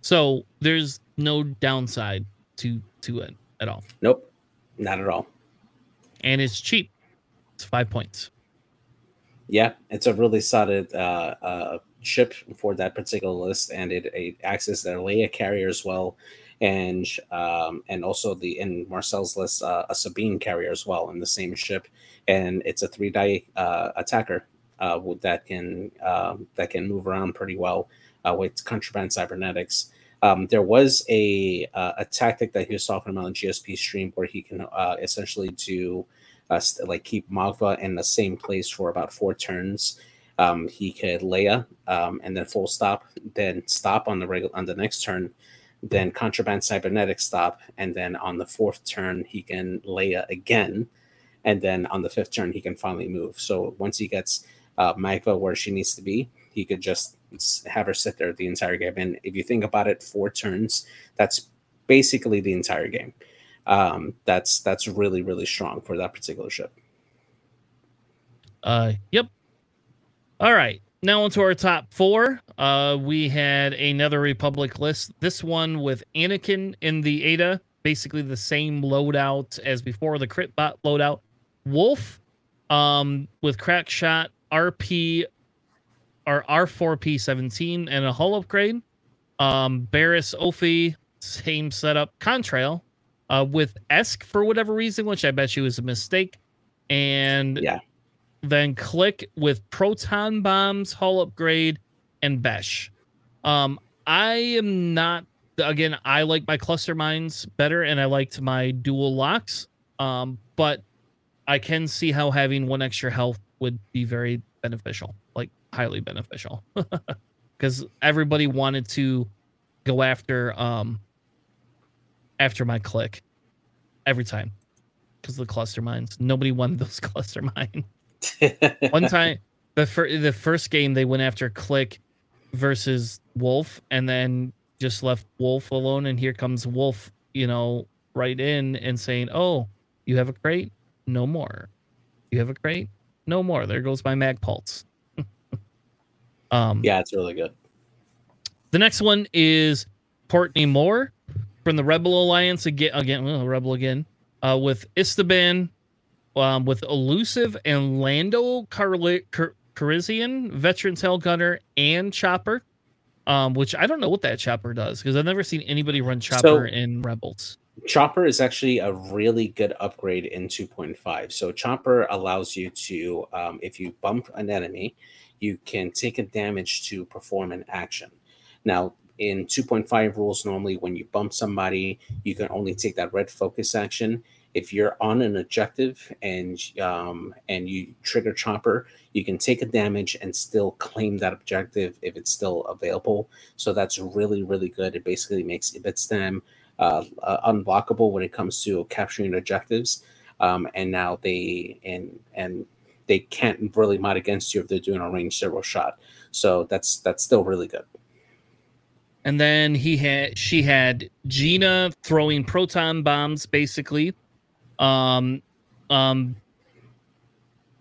So there's no downside to to it at all. Nope, not at all. And it's cheap. It's five points. Yeah, it's a really solid uh, uh, ship for that particular list, and it, it acts as their Leia carrier as well and um, and also the in Marcel's list uh, a Sabine carrier as well in the same ship, and it's a three die uh, attacker uh, that can uh, that can move around pretty well uh, with contraband cybernetics. Um, there was a uh, a tactic that he was talking about on GSP stream where he can uh, essentially do uh, like keep Magva in the same place for about four turns. Um, he could Leia um, and then full stop, then stop on the regular on the next turn, then contraband cybernetic stop, and then on the fourth turn he can Leia again, and then on the fifth turn he can finally move. So once he gets uh, where she needs to be, he could just have her sit there the entire game. And if you think about it, four turns, that's basically the entire game. Um, that's that's really really strong for that particular ship. Uh, yep. All right, now onto our top four. Uh, we had another Republic list. This one with Anakin in the Eta, basically the same loadout as before, the crit bot loadout. Wolffe, um, with crack shot, RP or R4P17 and a hull upgrade. Um, Barriss Offee, same setup. Contrail uh, with Esk for whatever reason, which I bet you was a mistake. And yeah, then Klick with proton bombs, hull upgrade, and Besh. Um, I am not again, I like my cluster mines better and I liked my dual locks. Um, but I can see how having one extra health would be very beneficial like highly beneficial (laughs) because everybody wanted to go after um after my Klick every time because the cluster mines. Nobody wanted those (laughs) cluster mines. One (laughs) time, the fir- the first game they went after Klick versus Wolffe, and then just left Wolffe alone. And here comes Wolffe, you know, right in and saying, "Oh, you have a crate? No more. You have a crate? No more. There goes my mag pulse." (laughs) Um, yeah, it's really good. The next one is Portney Moore from the Rebel Alliance again. Again, well, Rebel again uh, with Istaban, um, with Elusive and Lando Carli- Car- Carizian, Veteran Tail Gunner, and Chopper. Um, which I don't know what that chopper does because I've never seen anybody run chopper so, in Rebels. Chopper is actually a really good upgrade in 2.5. So Chopper allows you to, um, if you bump an enemy, you can take a damage to perform an action. Now, in 2.5 rules, normally when you bump somebody, you can only take that red focus action. If you're on an objective and um, and you trigger chopper, you can take a damage and still claim that objective if it's still available. So that's really really good. It basically makes Ibtisam uh, uh, unblockable when it comes to capturing objectives. Um, and now they and and they can't really mod against you if they're doing a range zero shot. So that's that's still really good. And then he had she had Gina throwing proton bombs, basically. Um, um,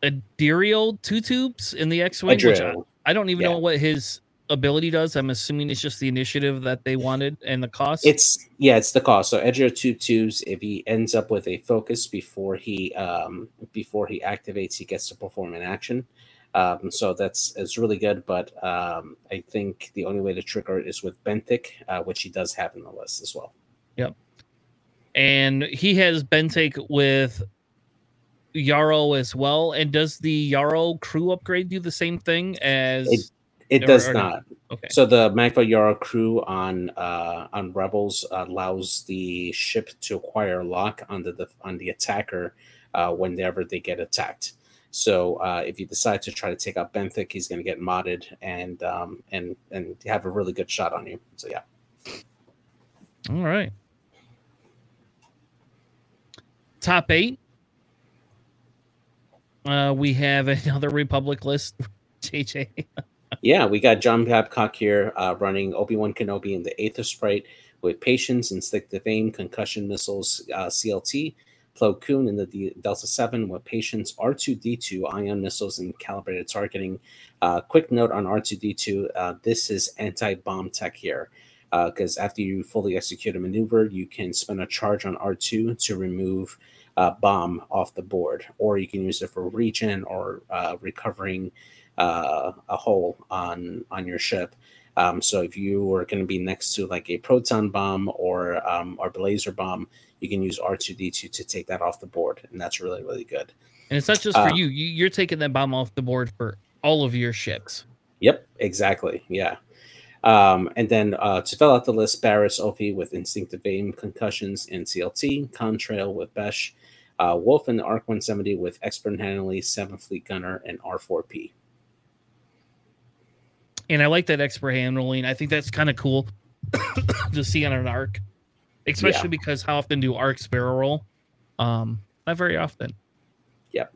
Adirial two tubes in the X-wing, which I, I, don't even yeah. know what his ability does. I'm assuming it's just the initiative that they wanted and the cost. It's yeah, it's the cost. So Edger tubes. if he ends up with a focus before he um before he activates, he gets to perform an action. Um, so that's it's really good, but um, I think the only way to trigger it is with Benthic, uh, which he does have in the list as well. Yep, and he has Benthic with Yarro as well. And does the Yarro crew upgrade do the same thing as? It it does or, not. Okay. So the Magva Yarro crew on uh, on Rebels allows the ship to acquire lock on the, the on the attacker uh, whenever they get attacked. So uh, if you decide to try to take out Benthic, he's going to get modded and um, and and have a really good shot on you. So yeah. All right. Top eight. Uh, we have (laughs) another Republic list. (laughs) JJ yeah, we got John Babcock here uh, running Obi Wan Kenobi in the Aether Sprite with Patience, and Instinctive Aim, Concussion Missiles, uh, CLT. Plo Koon in the D- Delta 7 with Patience, R2D2, Ion Missiles, and Calibrated Targeting. Uh, quick note on R2D2 uh, this is anti bomb tech here. Because uh, after you fully execute a maneuver, you can spend a charge on R2 to remove uh, bomb off the board, or you can use it for regen or uh, recovering uh, a hole on on your ship. Um, so if you are going to be next to like a proton bomb or um, or laser bomb, you can use R2D2 to take that off the board, and that's really really good. And it's not just for uh, you. You're taking that bomb off the board for all of your ships. Yep, exactly. Yeah. Um, and then uh, to fill out the list, Barriss, Offee with Instinctive Aim, Concussions, and CLT, Contrail with Besh, uh, Wolffe and the ARC 170 with Expert Handling, 7th Fleet Gunner, and R4P. And I like that expert handling. I think that's kind of cool (coughs) to see on an arc, especially yeah. because how often do arcs barrel roll? Um, not very often. Yep.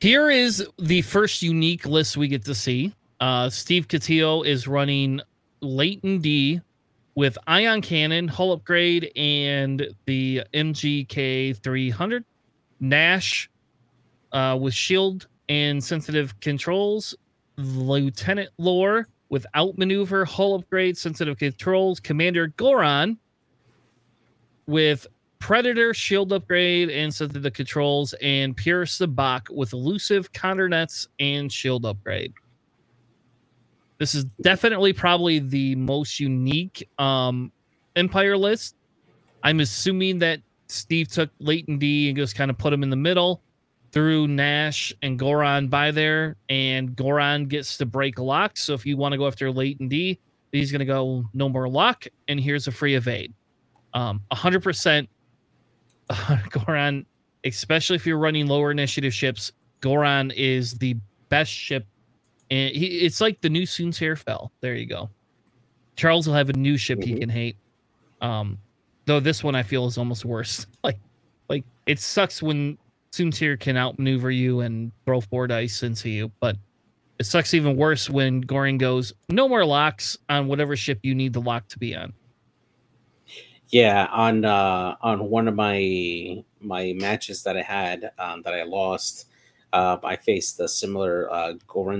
Here is the first unique list we get to see. Uh, Steve Catillo is running Leighton D with ion cannon, hull upgrade, and the MGK 300. Nash uh, with shield and sensitive controls. Lieutenant Lore with outmaneuver, hull upgrade, sensitive controls. Commander Goran with Predator, shield upgrade, and sensitive controls. And Pure Sabacc with elusive counter nets and shield upgrade. This is definitely probably the most unique um, Empire list. I'm assuming that Steve took Leighton D and just kind of put him in the middle, threw Nash and Goran by there, and Goran gets to break lock. So if you want to go after Leighton D, he's going to go no more lock, and here's a free evade. Um, 100% (laughs) Goran, especially if you're running lower initiative ships, Goran is the best ship and he, it's like the new Soontir Fel. There you go. Charles will have a new ship mm-hmm. he can hate. Um, though this one I feel is almost worse. (laughs) like, like it sucks when Soon's hair can outmaneuver you and throw four dice into you, but it sucks even worse when Goring goes no more locks on whatever ship you need the lock to be on. Yeah, on uh, on one of my my matches that I had um, that I lost, uh, I faced a similar uh,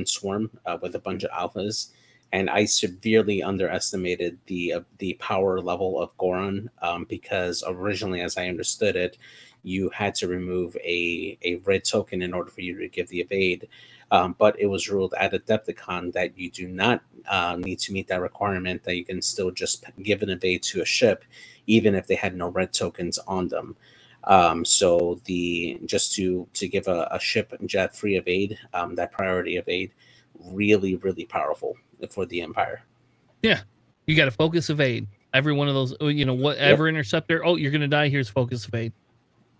swarm uh, with a bunch of alphas, and I severely underestimated the uh, the power level of Goran um, because originally, as I understood it, you had to remove a, a red token in order for you to give the evade. Um, but it was ruled at Adepticon that you do not uh, need to meet that requirement, that you can still just give an evade to a ship, even if they had no red tokens on them. Um, so the just to to give a, a ship jet free evade, um, that priority of aid, really really powerful for the Empire. Yeah, you got to focus evade. Every one of those, oh, you know, whatever yep. interceptor. Oh, you're gonna die. Here's focus evade.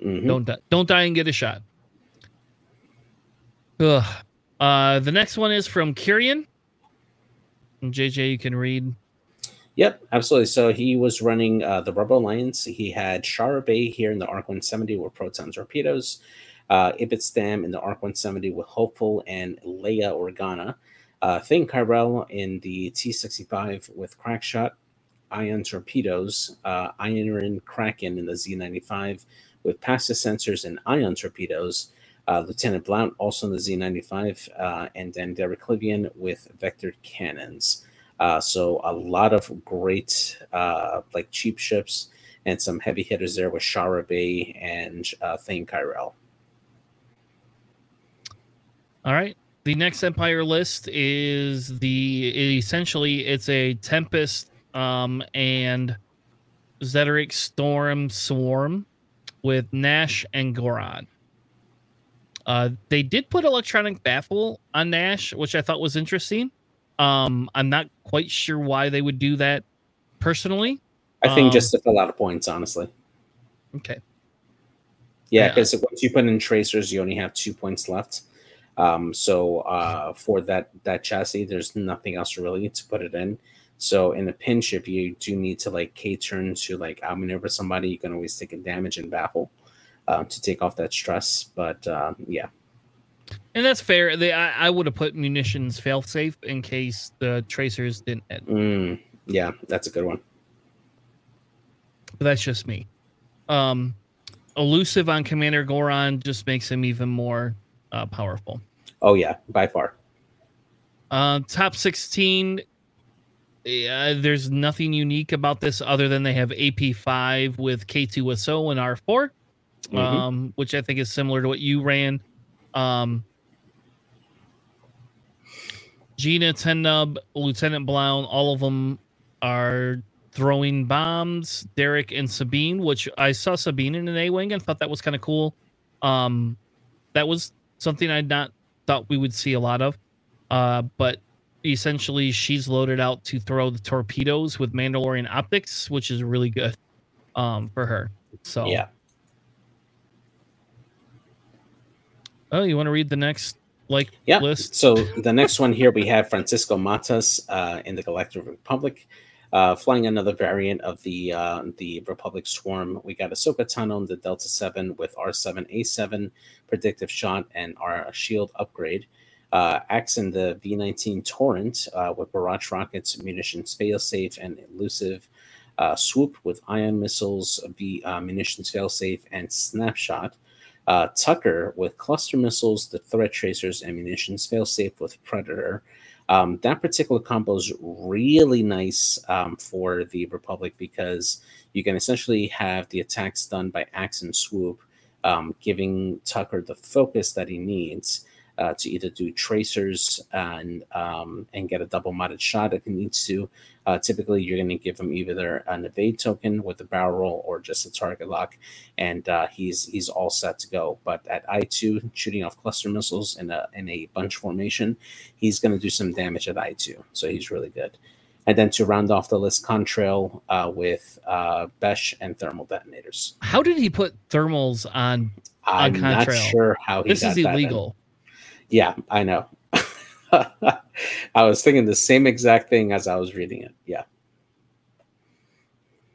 Mm-hmm. Don't die. Don't die and get a shot. Ugh. Uh, the next one is from Kyrian. And JJ, you can read Yep, absolutely. So he was running uh, the Rebel Alliance. He had Shara Bey here in the ARC 170 with Proton Torpedoes, uh, Ibtisam in the ARC 170 with Hopeful and Leia Organa, uh, Thane Kyrell in the T 65 with Crackshot, Ion Torpedoes, uh, Airen Cracken in the Z 95 with passive sensors and ion torpedoes. Uh, Lieutenant Blount also in the Z95, uh, and then Derek Klivian with vectored cannons. Uh, so a lot of great uh, like cheap ships and some heavy hitters there with Shara Bey and uh, Thane Kyrell. All right. The next Empire list is the essentially it's a Tempest um, and Zeteric Storm Swarm with Nash and Goran. Uh, they did put electronic baffle on Nash, which I thought was interesting. Um, I'm not quite sure why they would do that personally. I think um, just to fill out points, honestly. Okay. Yeah, because yeah. once you put in tracers, you only have two points left. Um, so uh, for that that chassis, there's nothing else really to put it in. So in a pinch, if you do need to like K turn to like outmaneuver somebody, you can always take a damage and baffle uh, to take off that stress. But uh, yeah, and that's fair. They, I, I would have put munitions fail safe in case the tracers didn't. Mm, yeah, that's a good one. But that's just me. Um, elusive on Commander Goran just makes him even more uh, powerful. Oh yeah, by far. Uh, top sixteen. Yeah, there's nothing unique about this other than they have AP5 with K2SO and R4, mm-hmm. um, which I think is similar to what you ran. Um, Gina, Ten Numb, Lieutenant Blount, all of them are throwing bombs. Derek and Sabine, which I saw Sabine in an A wing and thought that was kind of cool. Um, that was something I'd not thought we would see a lot of. Uh, but essentially, she's loaded out to throw the torpedoes with Mandalorian optics, which is really good um, for her. So yeah. Oh, you want to read the next like yeah. list? So the next one here we have Francisco Matas uh, in the Galactic Republic. Uh, flying another variant of the uh, the Republic Swarm, we got Ahsoka Tano in the Delta Seven with R7A7 predictive shot and our shield upgrade. Uh, in the V19 Torrent uh, with barrage rockets, munitions failsafe, and elusive uh, swoop with ion missiles, V uh, munitions failsafe, and snapshot. Uh, Tucker with cluster missiles, the threat tracers, and munitions failsafe with Predator. Um, that particular combo is really nice um, for the Republic because you can essentially have the attacks done by axe and swoop, um, giving Tucker the focus that he needs uh, to either do tracers and um, and get a double modded shot if he needs to. Uh, typically, you're going to give him either an evade token with a barrel roll or just a target lock, and uh, he's he's all set to go. But at I two, shooting off cluster missiles in a in a bunch formation, he's going to do some damage at I two, so he's really good. And then to round off the list, Contrail uh, with uh, Besh and thermal detonators. How did he put thermals on? I'm on not sure how he. This is illegal. Yeah, I know. (laughs) I was thinking the same exact thing as I was reading it. Yeah.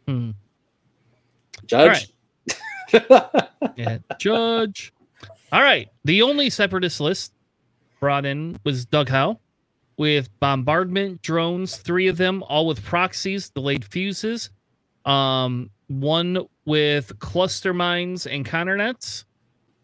Hmm. Judge. yeah, judge. All right. The only separatist list brought in was Doug Howe with bombardment drones, three of them, all with proxies, delayed fuses. Um, one with cluster mines and counter nets.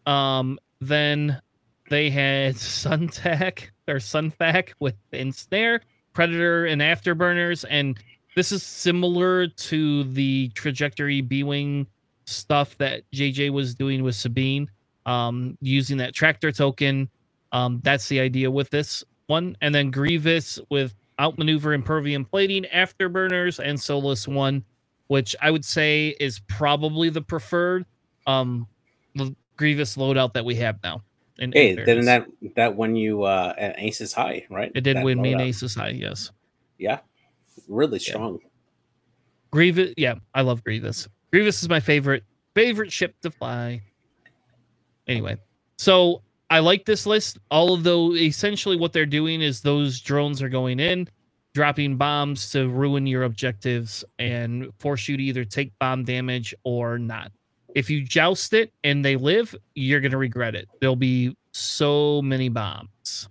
Um, then they had Suntac or Sunfac with Ensnare, Predator, and Afterburners. And this is similar to the trajectory B Wing stuff that JJ was doing with Sabine, um, using that tractor token. Um, that's the idea with this one. And then Grievous with outmaneuver impervium plating, afterburners, and Soulless One, which I would say is probably the preferred um, Grievous loadout that we have now. In, hey, didn't that that won you uh, at Aces High, right? It did that win me an Aces High, yes. Yeah, really strong. Yeah. Grievous, yeah, I love Grievous. Grievous is my favorite favorite ship to fly. Anyway, so I like this list. All of those, essentially, what they're doing is those drones are going in, dropping bombs to ruin your objectives and force you to either take bomb damage or not if you joust it and they live, you're going to regret it. There'll be so many bombs.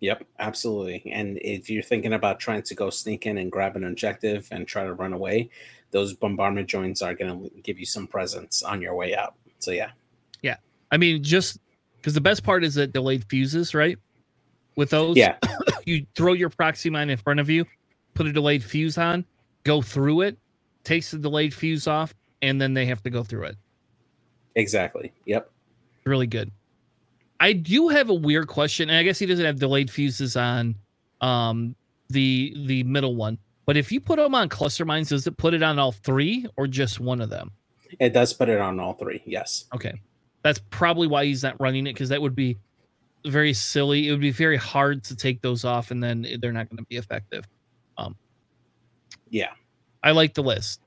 Yep, absolutely. And if you're thinking about trying to go sneak in and grab an objective and try to run away, those bombardment joints are going to give you some presence on your way out. So, yeah. Yeah. I mean, just because the best part is that delayed fuses, right? With those, yeah, (coughs) you throw your proxy mine in front of you, put a delayed fuse on, go through it, takes the delayed fuse off, and then they have to go through it. Exactly. Yep. Really good. I do have a weird question, and I guess he doesn't have delayed fuses on um the the middle one. But if you put them on cluster mines, does it put it on all three or just one of them? It does put it on all three. Yes. Okay. That's probably why he's not running it because that would be very silly. It would be very hard to take those off, and then they're not going to be effective. Um, yeah, I like the list.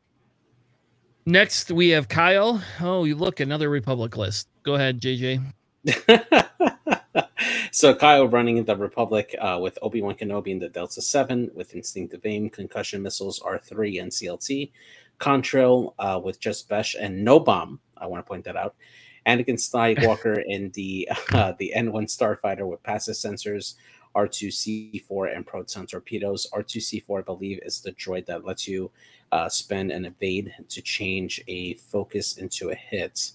Next, we have Kyle. Oh, you look another Republic list. Go ahead, JJ. (laughs) so Kyle running the Republic uh, with Obi Wan Kenobi in the Delta Seven with instinctive aim, concussion missiles R three and CLT, Contrail uh, with just Besh and no bomb. I want to point that out. Anakin Skywalker (laughs) in the uh, the N one Starfighter with passive sensors, R2C4 and proton torpedoes. R2C4, I believe, is the droid that lets you uh, spend an evade to change a focus into a hit.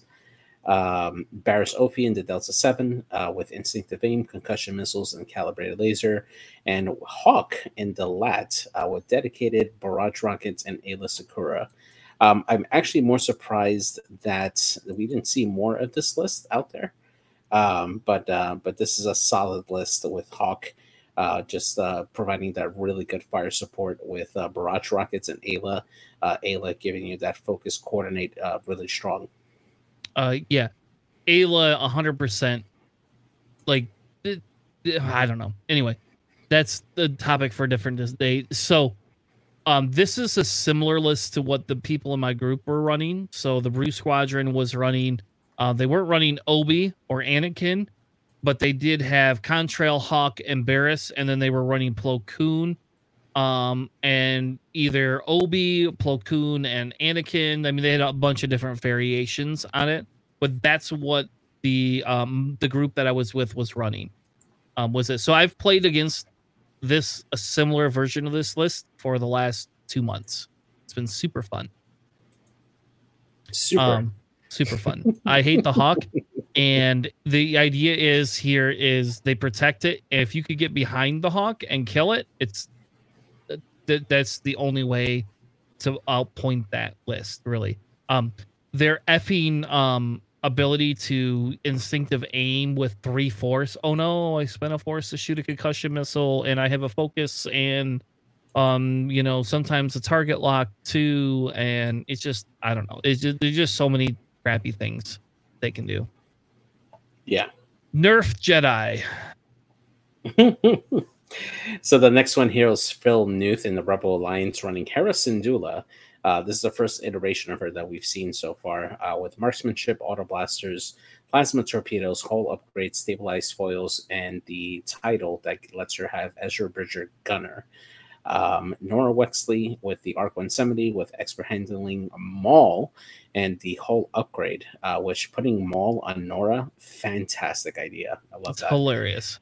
Um, Barriss Offee in the Delta 7 uh, with instinctive aim, concussion missiles, and calibrated laser. And Hawk in the LAT uh, with dedicated barrage rockets and Aayla Secura. Um, I'm actually more surprised that we didn't see more of this list out there. Um, but uh, but this is a solid list with Hawk uh, just uh, providing that really good fire support with uh, barrage rockets and Aayla. Uh, Aayla giving you that focus coordinate uh, really strong. Uh, yeah, Aayla, hundred percent. Like, it, it, I don't know. Anyway, that's the topic for a different day. So, um, this is a similar list to what the people in my group were running. So the Brute Squadron was running. Uh, they weren't running Obi or Anakin but they did have Contrail, Hawk, and Barriss, and then they were running Plo Koon, um, and either Obi, Plo Koon, and Anakin. I mean, they had a bunch of different variations on it, but that's what the um the group that I was with was running. Um, was it? So I've played against this a similar version of this list for the last two months. It's been super fun. Super. Um, super fun. I hate the hawk, and the idea is here is they protect it. If you could get behind the hawk and kill it, it's that that's the only way to outpoint that list. Really, um, their effing um ability to instinctive aim with three force. Oh no, I spent a force to shoot a concussion missile, and I have a focus and um you know sometimes a target lock too and it's just i don't know it's just there's just so many crappy things they can do. Yeah. Nerf Jedi. (laughs) so the next one here is Phil Nuth in the Rebel Alliance running Hera Syndulla. Uh, this is the first iteration of her that we've seen so far uh, with marksmanship, auto blasters, plasma torpedoes, hull upgrades, stabilized foils, and the title that lets her have Ezra Bridger Gunner. Um, Norra Wexley with the ARC 170 with expert handling Maul and the whole upgrade, uh, which putting Maul on Norra, fantastic idea. I love That's that. Hilarious.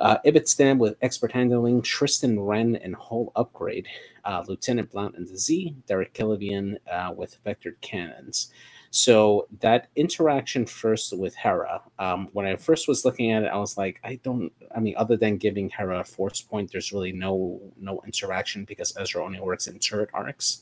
Uh, Ibtisam with expert handling, Tristan Wren and whole upgrade, uh, Lieutenant Blount and the Z, Derek Klivian uh, with vectored cannons. So that interaction first with Hera, um, when I first was looking at it, I was like, I don't. I mean, other than giving Hera a force point, there's really no no interaction because Ezra only works in turret arcs.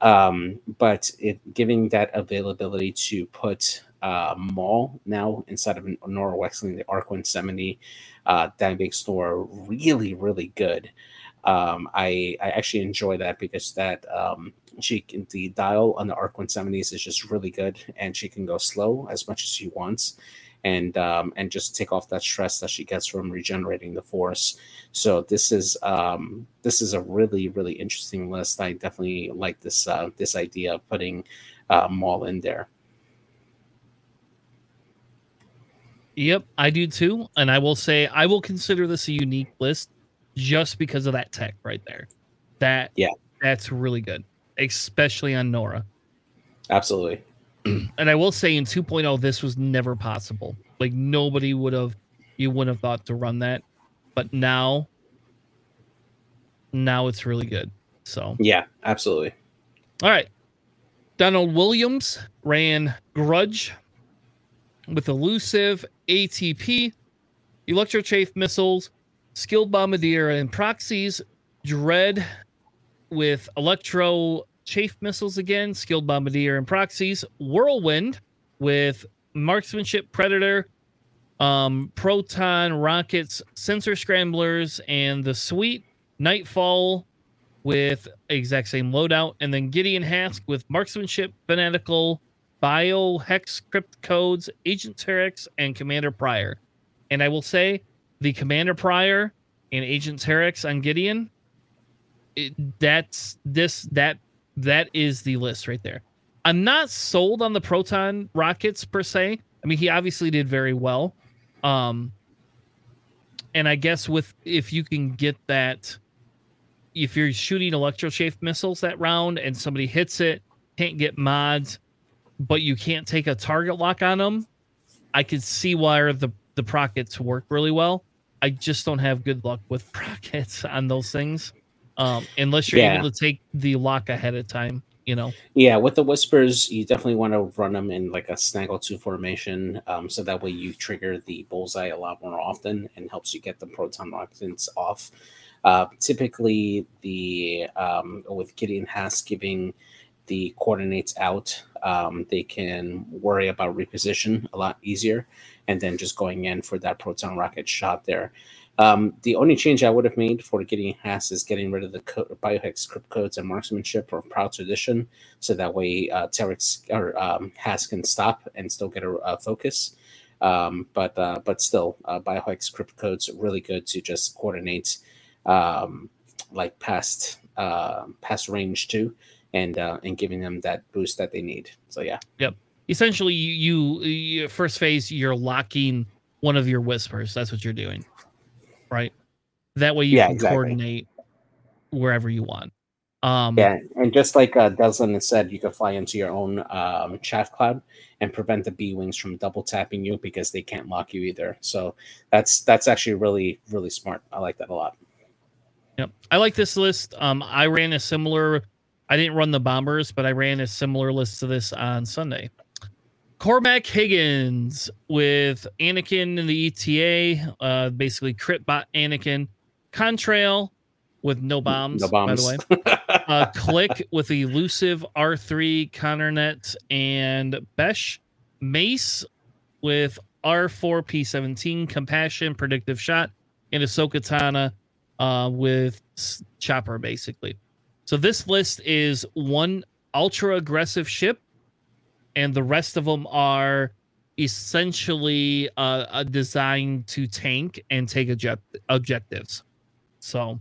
Um, but it giving that availability to put uh, Maul now inside of Norra Wexley, the Arc 170, uh, that makes Norra really, really good. Um, I I actually enjoy that because that um, she can, the dial on the Arc 170s is just really good, and she can go slow as much as she wants, and um, and just take off that stress that she gets from regenerating the Force. So this is um, this is a really really interesting list. I definitely like this uh, this idea of putting uh, Maul in there. Yep, I do too, and I will say I will consider this a unique list just because of that tech right there. That yeah, that's really good, especially on Norra. Absolutely. (clears throat) and I will say in 2.0 this was never possible. Like nobody would have you wouldn't have thought to run that. But now now it's really good. So Yeah, absolutely. All right. Donald Williams ran Grudge with elusive ATP, electrochafe missiles, skilled bombardier and proxies, Dread with electro chafe missiles again, skilled bombardier and proxies, Whirlwind with marksmanship predator, um, proton rockets, sensor scramblers, and the sweet Nightfall with exact same loadout, and then Gideon Hask with marksmanship, fanatical, Biohexacrypt Codes, Agent Terex, and Commander Pyre. And I will say the Commander Pyre and Agent Terex on Gideon, it, that's this that that is the list right there. I'm not sold on the proton rockets per se. I mean, he obviously did very well. Um, and I guess with if you can get that, if you're shooting electrochafe missiles that round and somebody hits it, can't get mods, but you can't take a target lock on them, I could see why the the prockets work really well. I just don't have good luck with (laughs) prockets on those things, um, unless you're yeah. able to take the lock ahead of time. You know. Yeah, with the whispers, you definitely want to run them in like a snaggle two formation, um, so that way you trigger the bullseye a lot more often and helps you get the proton rockets off. Uh, typically, the um, with Gideon Hask giving the coordinates out, um, they can worry about reposition a lot easier, and then just going in for that proton rocket shot there. Um, the only change I would have made for Gideon Hask is getting rid of the co- Biohexacrypt Codes and marksmanship or proud tradition, so that way uh, Terex or um, can stop and still get a, a focus. Um, but uh, but still, uh, Biohexacrypt Codes really good to just coordinate um, like past uh, past range too, and uh, and giving them that boost that they need. So yeah. Yep. Essentially, you, you first phase you're locking one of your whispers. That's what you're doing right? That way you yeah, can exactly. coordinate wherever you want. Um, yeah, and just like uh, Deslin said, you can fly into your own um, chaff cloud and prevent the B wings from double tapping you because they can't lock you either. So that's that's actually really really smart. I like that a lot. Yep, I like this list. Um, I ran a similar. I didn't run the bombers, but I ran a similar list to this on Sunday. Cormac Higgins with Anakin in the Eta, uh, basically crit bot Anakin. Contrail with no bombs, no bombs. by the way. (laughs) uh, Klick with elusive R3, Conner Net, and Besh. Mace with R4, P17, Compassion, Predictive Shot, and Ahsoka Tano uh, with Chopper, basically. So this list is one ultra aggressive ship and the rest of them are essentially uh, designed to tank and take object- objectives. So,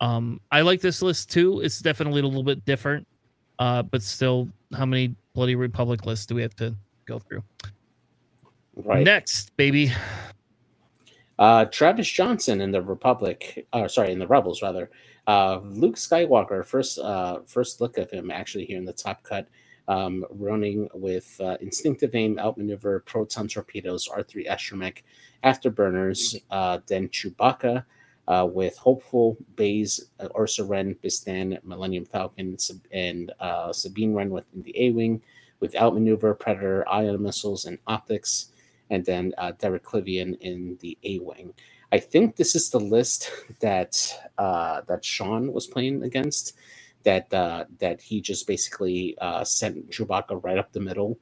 um, I like this list too. It's definitely a little bit different, uh, but still, how many bloody Republic lists do we have to go through? Right. Next, baby. Uh, Travis Johnson in the Republic, uh, sorry, in the Rebels rather. Uh, Luke Skywalker, first uh, first look of him actually here in the top cut um, running with uh, instinctive aim, outmaneuver, proton torpedoes, R3 astromech, afterburners, uh, then Chewbacca uh, with hopeful Baze, uh, Ursa Wren, Bistan, Millennium Falcon, and uh, Sabine Wren within the A wing, with outmaneuver, Predator, ion missiles, and optics, and then uh, Derek Klivian in the A wing. I think this is the list that uh, that Sean was playing against that uh, that he just basically uh, sent Chewbacca right up the middle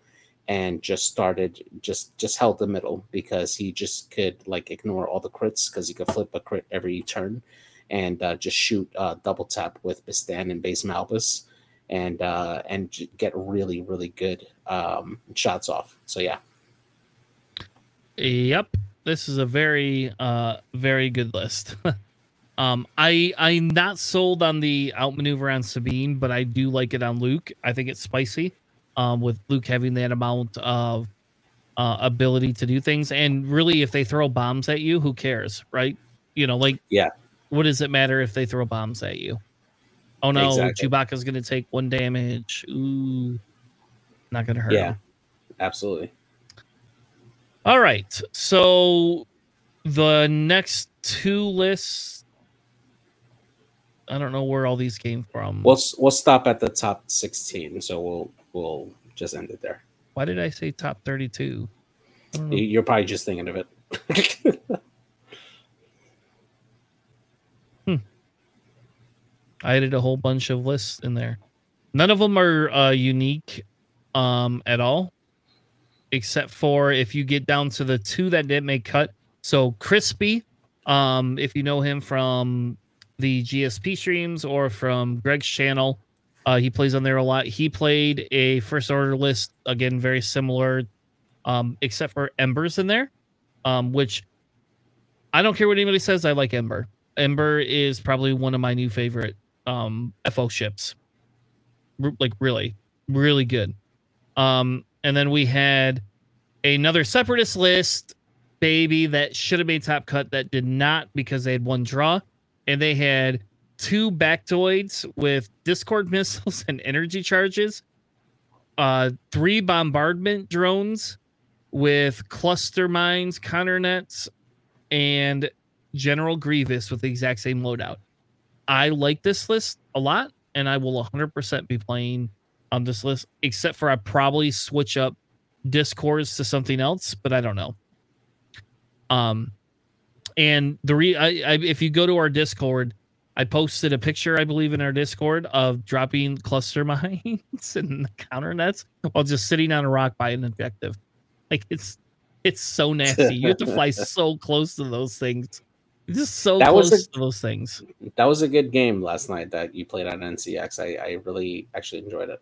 and just started just just held the middle because he just could like ignore all the crits because he could flip a crit every turn and uh, just shoot uh, double tap with Bistan and Baze Malbus and uh, and get really really good um, shots off. So yeah. Yep, this is a very uh very good list. (laughs) Um, I I'm not sold on the outmaneuver on Sabine, but I do like it on Luke. I think it's spicy. Um, with Luke having that amount of uh, ability to do things, and really, if they throw bombs at you, who cares, right? You know, like yeah, what does it matter if they throw bombs at you? Oh no, exactly. Chewbacca's gonna take one damage. Ooh, not gonna hurt. Yeah, him. absolutely. All right, so the next two lists I don't know where all these came from. We'll we'll stop at the top sixteen, so we'll we'll just end it there. Why did I say top thirty-two? You're probably just thinking of it. (laughs) hmm. I added a whole bunch of lists in there. None of them are uh, unique um, at all, except for if you get down to the two that didn't make cut. So crispy, um, if you know him from the GSP streams or from Greg's channel. Uh, he plays on there a lot. He played a first order list again, very similar, um, except for Embers in there, um, which I don't care what anybody says. I like Ember. Ember is probably one of my new favorite um, FO ships. R- like really, really good. Um, and then we had another separatist list, baby, that should have made top cut that did not because they had one draw and they had two Baktoids with Discord (laughs) missiles and energy charges, uh, three bombardment drones with cluster mines, Conner nets, and General Grievous with the exact same loadout. I like this list a lot, and I will 100% be playing on this list, except for I probably switch up Discords to something else, but I don't know. Um, and the re I, I, if you go to our Discord, I posted a picture, I believe, in our Discord of dropping cluster (laughs) mines and Conner nets while just sitting on a rock by an objective. Like it's it's so nasty. You have to fly (laughs) so close to those things. Just so that close was a, to those things. That was a good game last night that you played on NCX. I, I really actually enjoyed it.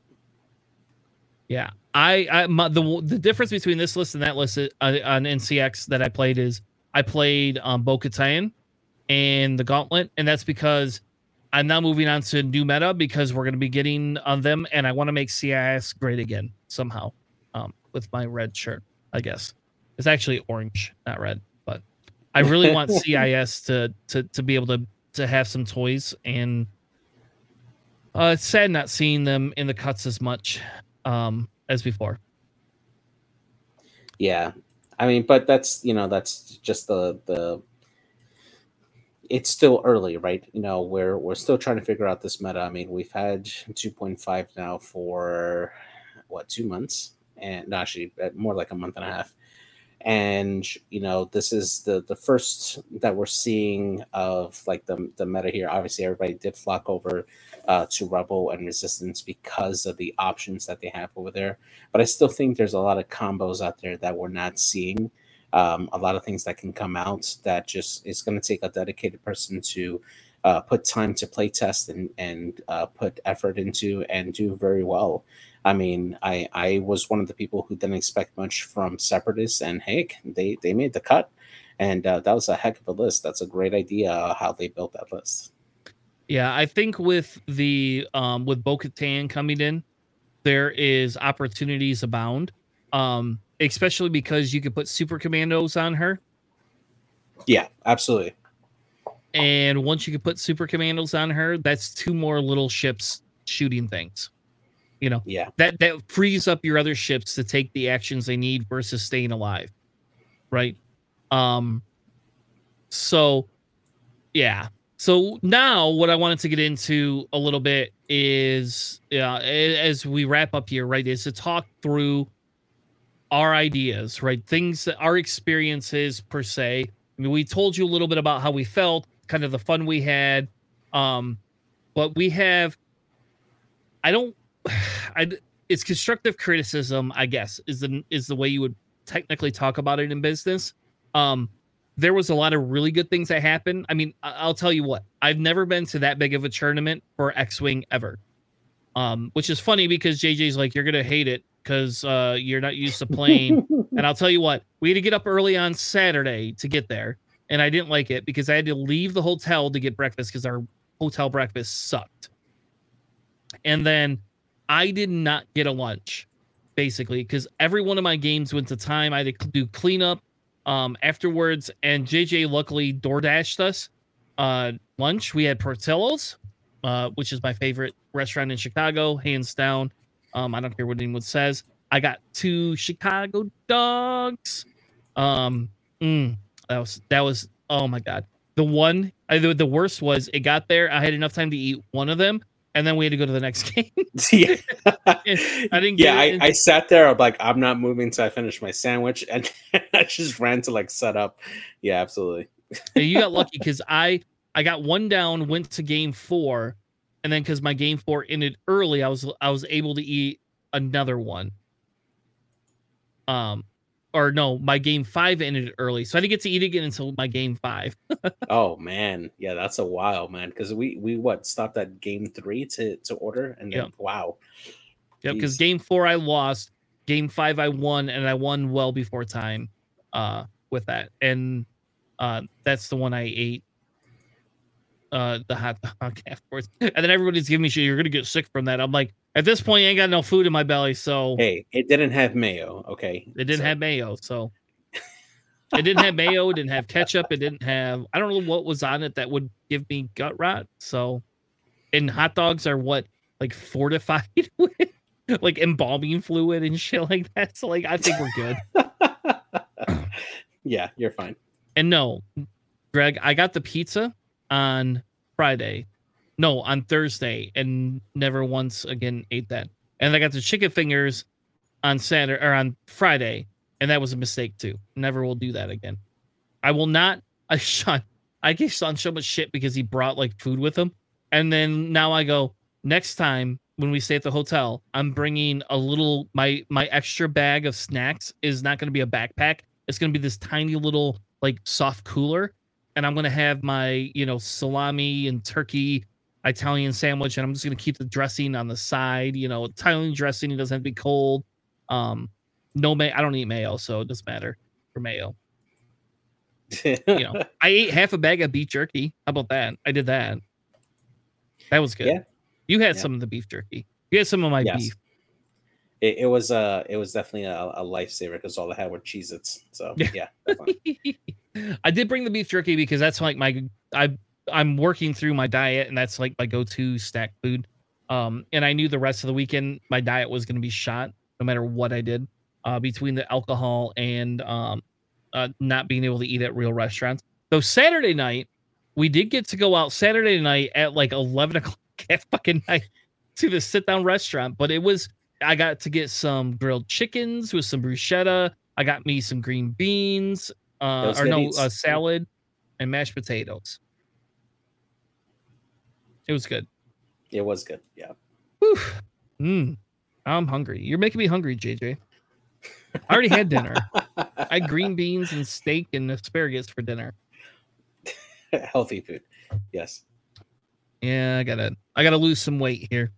Yeah, I, I my, the the difference between this list and that list uh, on NCX that I played is I played um, Bo Katan and the Gauntlet, and that's because I'm now moving on to new meta because we're going to be getting on them, and I want to make CIS great again somehow um, with my red shirt. I guess it's actually orange, not red, but I really want (laughs) CIS to to to be able to to have some toys, and uh, it's sad not seeing them in the cuts as much um, as before. Yeah, I mean, but that's you know that's just the the. It's still early, right? You know, we're we're still trying to figure out this meta. I mean, we've had 2.5 now for what two months, and no, actually more like a month and a half and you know this is the the first that we're seeing of like the the meta here. Obviously everybody did flock over uh, to rebel and resistance because of the options that they have over there. But i still think there's a lot of combos out there that we're not seeing. Um, a lot of things that can come out that just it's going to take a dedicated person to uh, put time to play test and and uh, put effort into and do very well I mean, I I was one of the people who didn't expect much from Separatists, and hey, they they made the cut, and uh, that was a heck of a list. That's a great idea how they built that list. Yeah, I think with the um with Bo-Katan coming in, there is opportunities abound. Um, especially because you could put super commandos on her. Yeah, absolutely. And once you can put super commandos on her, that's two more little ships shooting things. You know, yeah, that that frees up your other ships to take the actions they need versus staying alive, right? Um, so yeah. So now, what I wanted to get into a little bit is, yeah, as we wrap up here, right, is to talk through our ideas, right? Things that our experiences per se. I mean, we told you a little bit about how we felt, kind of the fun we had. Um, but we have I don't (sighs) I it's constructive criticism, I guess, is the is the way you would technically talk about it in business. Um, there was a lot of really good things that happened. I mean, I'll tell you what, I've never been to that big of a tournament for X Wing ever. Um, which is funny because JJ's like, you're gonna hate it because uh, you're not used to playing. (laughs) and I'll tell you what, we had to get up early on Saturday to get there, and I didn't like it because I had to leave the hotel to get breakfast because our hotel breakfast sucked. And then I did not get a lunch basically because every one of my games went to time. I had to do cleanup um, afterwards, and JJ luckily door dashed us uh, lunch. We had Portillo's, uh, which is my favorite restaurant in Chicago, hands down. Um, I don't care what anyone says. I got two Chicago dogs. Um, mm, that was that was oh my god. The one I, the, the worst was it got there. I had enough time to eat one of them, and then we had to go to the next (laughs) game. (laughs) yeah, I didn't. yeah, I, I, sat there. I'm like, I'm not moving until I finish my sandwich, (laughs) and I just ran to like set up. Yeah, absolutely. you got lucky because I I got one down, went to game four, and then because my game four ended early, I was I was able to eat another one. Um, or no, my game five ended early, so I didn't get to eat again until my game five. (laughs) oh man, yeah, that's a while, man. Because we we what stopped at game three to to order, and then yep. wow, yeah, because game four I lost, game five I won, and I won well before time, uh, with that, and uh, that's the one I ate. Uh, the hot dog (laughs) afterwards, and then everybody's giving me shit. You're gonna get sick from that. I'm like, at this point, I ain't got no food in my belly, so hey, it didn't have mayo. Okay, it didn't so. have mayo, so (laughs) it didn't have mayo. It didn't have ketchup. It didn't have I don't know what was on it that would give me gut rot. So, and hot dogs are what like fortified (laughs) with like embalming fluid and shit like that. So like I think we're good. (laughs) yeah, you're fine. And no, Greg, I got the pizza on Friday no, on Thursday, and never once again ate that. And I got the chicken fingers on Saturday or on Friday, and that was a mistake too. Never will do that again. I will not. (laughs) I Sean, I gave Sean so much shit because he brought like food with him. And then now I go, next time when we stay at the hotel, I'm bringing a little my my extra bag of snacks is not going to be a backpack. It's going to be this tiny little like soft cooler and I'm going to have my, you know, salami and turkey Italian sandwich and I'm just going to keep the dressing on the side, you know, Italian dressing it doesn't have to be cold. Um no may I don't eat mayo, so it doesn't matter for mayo. you know, (laughs) I ate half a bag of beef jerky. How about that? I did that. That was good. Yeah. You had yeah. some of the beef jerky. You had some of my yes. beef. It, it, was uh it was definitely a, a lifesaver because all I had were Cheez Its. So yeah. (laughs) I did bring the beef jerky because that's like my I I'm working through my diet and that's like my go-to snack food. Um and I knew the rest of the weekend my diet was gonna be shot no matter what I did. Uh between the alcohol and um uh, not being able to eat at real restaurants. So Saturday night, we did get to go out Saturday night at like 11 (laughs) o'clock at fucking night to the sit down restaurant. But it was, I got to get some grilled chickens with some bruschetta. I got me some green beans, uh, or no, a salad and mashed potatoes. It was good. It was good. Yeah. Mm, I'm hungry. You're making me hungry, JJ. I already had dinner. (laughs) I had green beans and steak and asparagus for dinner. (laughs) Healthy food. Yes. Yeah, I gotta I gotta lose some weight here.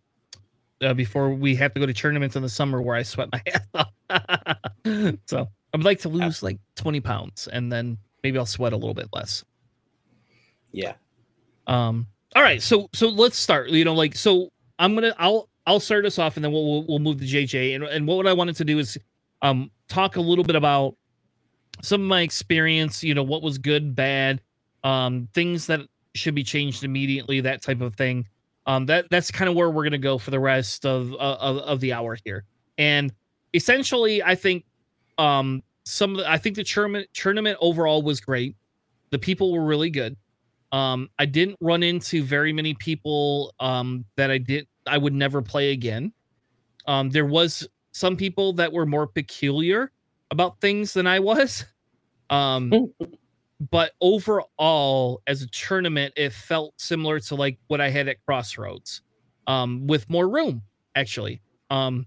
Uh, before we have to go to tournaments in the summer where I sweat my (laughs) ass off. so I'd like to lose like 20 pounds and then maybe I'll sweat a little bit less. Yeah. Um, all right, so so let's start. You know, like so I'm gonna I'll I'll start us off and then we'll we'll, we'll move to JJ. And and what I wanted to do is um talk a little bit about some of my experience, you know, what was good, bad, um, things that should be changed immediately, that type of thing. Um, that that's kind of where we're gonna go for the rest of, of of the hour here. And essentially, I think um some of the, I think the tournament tournament overall was great. The people were really good. Um, I didn't run into very many people um that I did I would never play again. Um, there was some people that were more peculiar about things than I was. Um, but overall, as a tournament, it felt similar to like what I had at Crossroads, um, with more room actually. Um,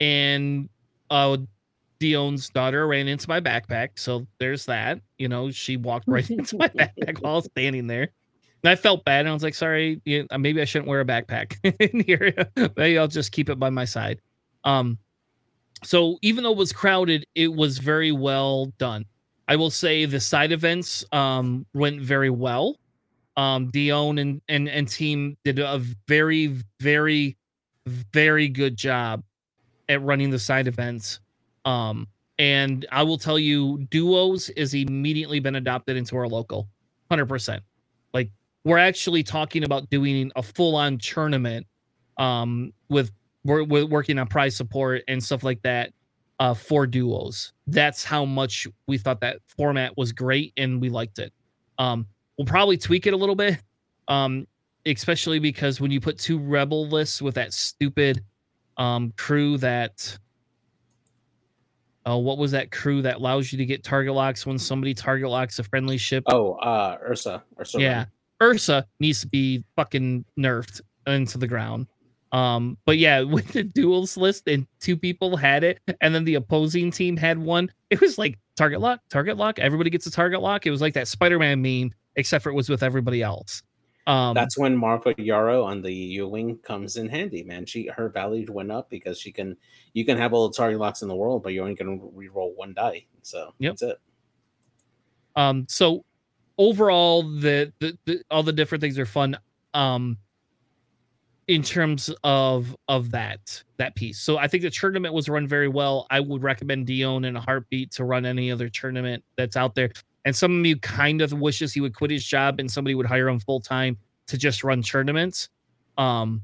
and uh, Dion's daughter ran into my backpack, so there's that. You know, she walked right (laughs) into my (laughs) backpack while standing there. And I felt bad, and I was like, "Sorry, you know, maybe I shouldn't wear a backpack (laughs) in here. maybe I'll just keep it by my side." Um, so even though it was crowded, it was very well done. I will say the side events um, went very well. Um, Dion and, and and team did a very very very good job at running the side events. Um, and I will tell you, duos is immediately been adopted into our local, hundred percent. Like we're actually talking about doing a full on tournament um, with we're, we're working on prize support and stuff like that uh, for duos. That's how much we thought that format was great and we liked it. Um, we'll probably tweak it a little bit, um, especially because when you put two rebel lists with that stupid um, crew that. Uh, what was that crew that allows you to get target locks when somebody target locks a friendly ship? Oh, uh, Ursa. Ursa. Yeah, Ursa needs to be fucking nerfed into the ground. Um, but yeah, (laughs) with the duels list and two people had it, and then the opposing team had one, it was like target lock, target lock. Everybody gets a target lock. It was like that Spider-Man meme, except for it was with everybody else. Um, That's when Magva Yarro on the U-wing comes in handy, man. She her value went up because she can you can have all the target locks in the world, but you're only gonna re-roll one die. So yep. that's it. Um, so overall, the, the, the all the different things are fun. Um, in terms of of that that piece. So I think the tournament was run very well. I would recommend Dion in a heartbeat to run any other tournament that's out there. And some of you kind of wishes he would quit his job and somebody would hire him full time to just run tournaments. Um,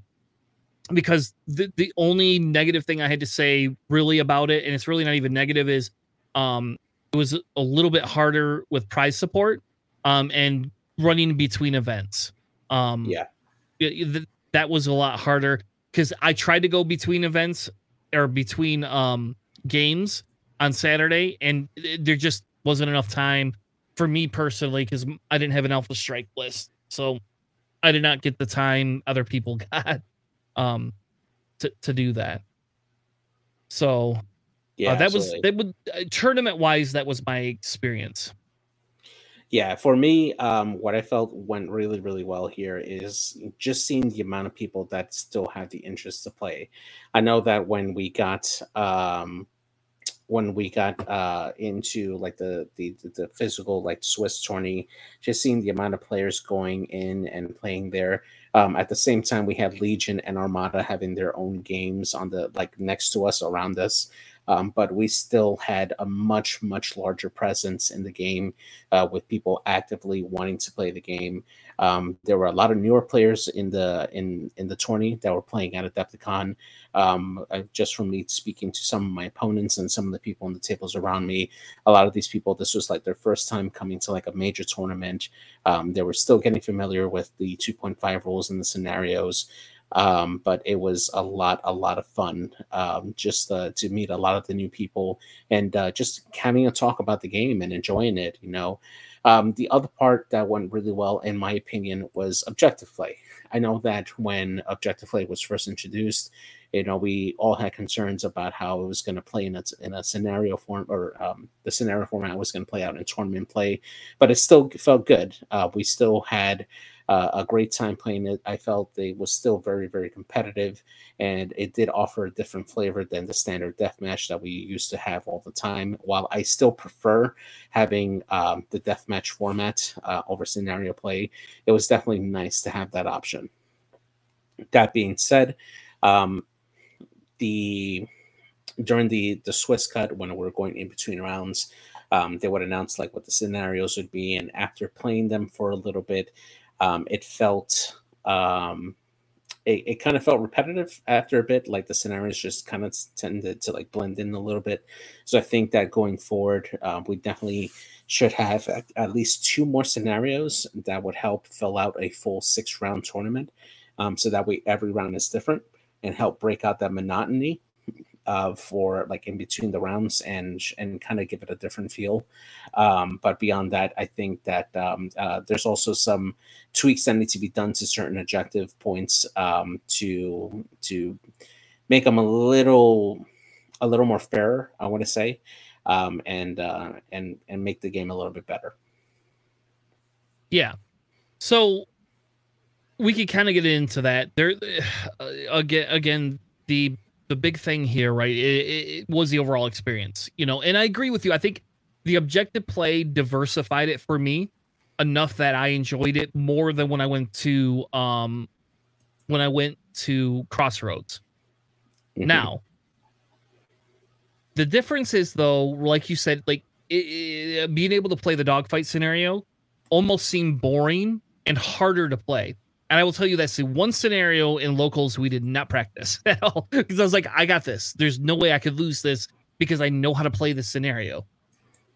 because the the only negative thing I had to say really about it, and it's really not even negative, is um it was a little bit harder with prize support um and running between events. Um yeah. The, that was a lot harder because I tried to go between events or between um games on Saturday, and there just wasn't enough time. For me personally, because I didn't have an Alpha Strike list, so I did not get the time other people (laughs) got um, to to do that. So yeah, uh, that absolutely. was that would uh, tournament wise. That was my experience. Yeah, for me, um, what I felt went really, really well here is just seeing the amount of people that still had the interest to play. I know that when we got um, when we got uh, into like the, the the physical like Swiss tourney, just seeing the amount of players going in and playing there. Um, at the same time, we had Legion and Armada having their own games on the like next to us, around us um, but we still had a much much larger presence in the game uh, with people actively wanting to play the game. Um, there were a lot of newer players in the in in the tourney that were playing at Adepticon. Um, uh, just from me speaking to some of my opponents and some of the people on the tables around me, a lot of these people, this was like their first time coming to like a major tournament. Um, they were still getting familiar with the 2.5 rules and the scenarios. Um, but it was a lot, a lot of fun um, just uh, to meet a lot of the new people and uh, just having a talk about the game and enjoying it. You know, um, the other part that went really well, in my opinion, was objective play. I know that when objective play was first introduced, you know, we all had concerns about how it was going to play in a, in a scenario form or um, the scenario format was going to play out in tournament play, but it still felt good. Uh, we still had uh, a great time playing it. I felt it was still very, very competitive, and it did offer a different flavor than the standard deathmatch that we used to have all the time. While I still prefer having um, the deathmatch format uh, over scenario play, it was definitely nice to have that option. That being said, um, the during the the Swiss cut when we are going in between rounds, um, they would announce like what the scenarios would be, and after playing them for a little bit, um, it felt um, it, it kind of felt repetitive after a bit like the scenarios just kind of tended to like blend in a little bit. So i think that going forward uh, we definitely should have at, at, least two more scenarios that would help fill out a full six round tournament. Um, so that way every round is different and help break out that monotony uh, for like in between the rounds and and kind of give it a different feel. Um, but beyond that, I think that um, uh, there's also some tweaks that need to be done to certain objective points um, to to make them a little a little more fair. I want to say, um, and uh, and and make the game a little bit better. Yeah. So we could kind of get into that. There (sighs) uh, again, again, the the big thing here, right, it, it, was the overall experience, you know. And I agree with you. I think the objective play diversified it for me enough that I enjoyed it more than when I went to um when I went to Crossroads. Mm-hmm. Now, the difference is though, like you said, like it, being able to play the dogfight scenario almost seemed boring and harder to play. And I will tell you that's the one scenario in locals we did not practice (laughs) at all because I was like, I got this. There's no way I could lose this because I know how to play this scenario.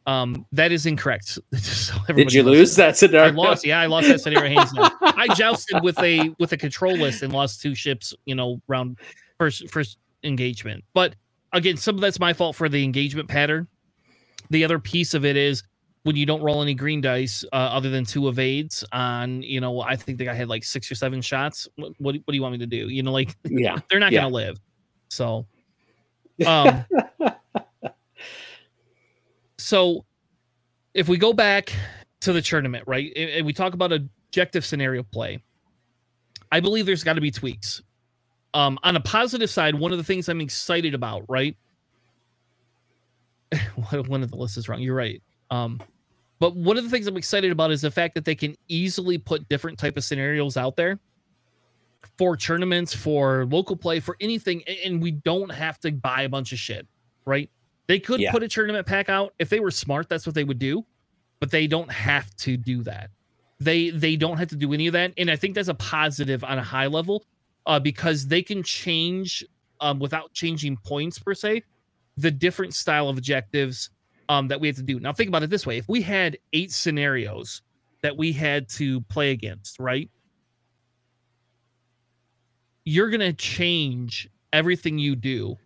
Um, that is incorrect. (laughs) so did you lose that scenario? I lost. Yeah, I lost that scenario. I jousted with a with a control list and lost two ships. You know, round first first engagement. But again, some of that's my fault for the engagement pattern. The other piece of it is when you don't roll any green dice uh, other than two evades on, you know, I think the guy had like six or seven shots. What, what, what do you want me to do? You know, like, yeah, (laughs) they're not yeah. going to live. So, (laughs) um, (laughs) so if we go back to the tournament, right, and we talk about objective scenario play, I believe there's got to be tweaks. Um, on a positive side, one of the things I'm excited about, right? one of the lists is wrong. You're right. Um, but one of the things I'm excited about is the fact that they can easily put different type of scenarios out there for tournaments, for local play, for anything, and we don't have to buy a bunch of shit, right? They could yeah. put a tournament pack out if they were smart. That's what they would do, but they don't have to do that. They they don't have to do any of that, and I think that's a positive on a high level, uh, because they can change um, without changing points per se, the different style of objectives um, that we had to do. Now, think about it this way: if we had eight scenarios that we had to play against, right? You're gonna change everything you do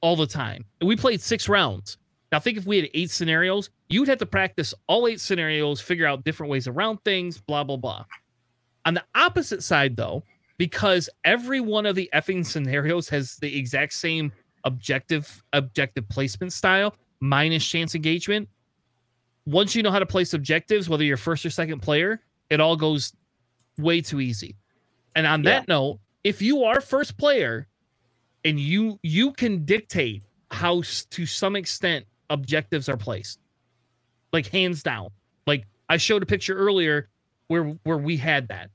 all the time. And we played six rounds. Now, think if we had eight scenarios, you'd have to practice all eight scenarios, figure out different ways around things, blah, blah, blah. On the opposite side, though, because every one of the effing scenarios has the exact same objective objective placement style minus chance engagement. Once you know how to place objectives whether you're first or second player it all goes way too easy. And on that note if you are first player and you you can dictate how to some extent objectives are placed like hands down. Like i showed a picture earlier where where we had that.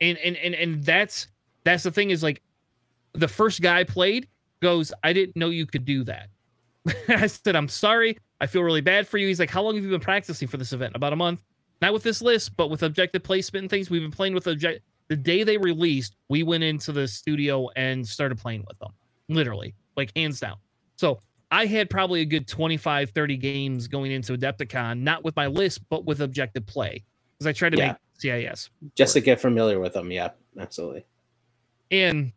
And and and, and that's that's the thing is like the first guy played goes i didn't know you could do that (laughs) i said i'm sorry i feel really bad for you he's like how long have you been practicing for this event about a month not with this list but with objective placement and things we've been playing with object the day they released we went into the studio and started playing with them literally like hands down so I had probably a good 25, 30 games going into Adepticon, not with my list, but with objective play. Because I tried to yeah. make CIS. Just to get familiar with them. Yeah, absolutely. And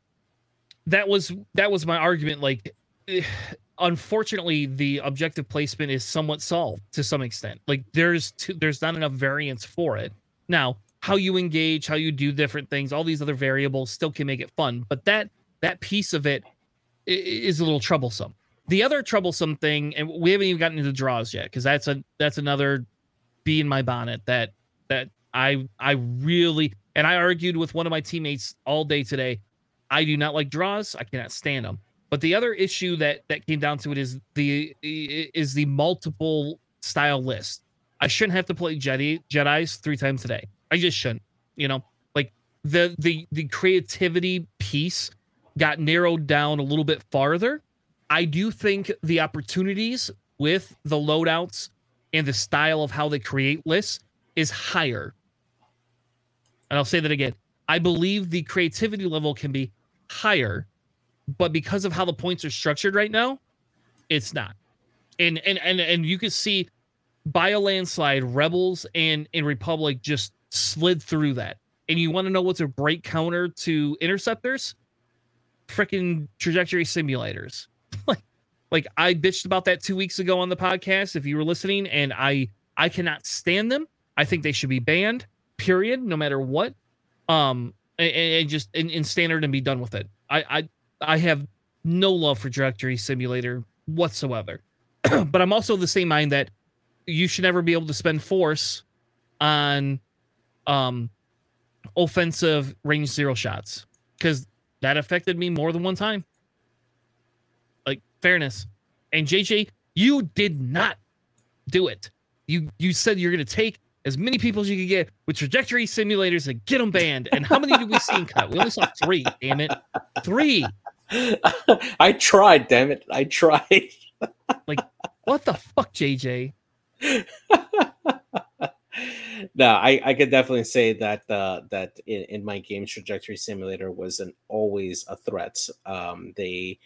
that was that was my argument. Like (sighs) unfortunately, the objective placement is somewhat solved to some extent. Like there's too, there's not enough variance for it. Now, how you engage, how you do different things, all these other variables still can make it fun, but that that piece of it is a little troublesome the other troublesome thing, and we haven't even gotten into draws yet, because that's a that's another bee in my bonnet that that I I really and I argued with one of my teammates all day today. I do not like draws. I cannot stand them. But the other issue that that came down to it is the is the multiple style list. I shouldn't have to play Jedi Jedi's three times a day. I just shouldn't. You know, like the the the creativity piece got narrowed down a little bit farther I do think the opportunities with the loadouts and the style of how they create lists is higher. And I'll say that again. I believe the creativity level can be higher, but because of how the points are structured right now, it's not. And and and and you can see by a landslide, Rebels and in Republic just slid through that. And you want to know what's a break counter to interceptors? Freaking trajectory simulators (laughs) like like I bitched about that two weeks ago on the podcast. If you were listening, and I I cannot stand them. I think they should be banned. Period. No matter what. Um, and, and just in, in standard and be done with it. I I I have no love for trajectory simulator whatsoever. (clears throat) but I'm also the same mind that you should never be able to spend force on um offensive range zero shots because that affected me more than one time Like fairness. And JJ, you did not do it. You you said you're to take as many people as you can get with trajectory simulators and get them banned. And how many did we see in cut? We only saw three. Damn it, three. (laughs) I tried. Damn it, I tried. (laughs) like what the fuck, JJ? (laughs) no, I, I could definitely say that uh, that in, in my game trajectory simulator wasn't always a threat. Um, they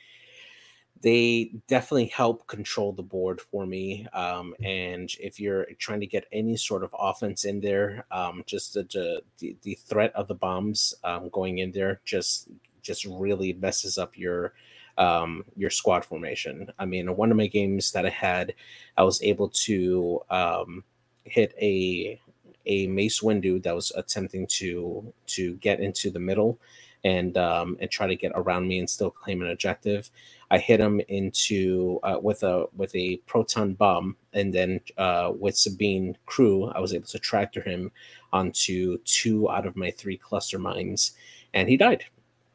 they definitely help control the board for me. Um, and if you're trying to get any sort of offense in there, um, just the, the, the threat of the bombs um, going in there just just really messes up your um, your squad formation. I mean, in one of my games that I had, I was able to um, hit a a Mace Windu that was attempting to to get into the middle and um, and try to get around me and still claim an objective. I hit him into uh, with a with a proton bomb, and then uh, with Sabine crew, I was able to tractor him onto two out of my three cluster mines, and he died.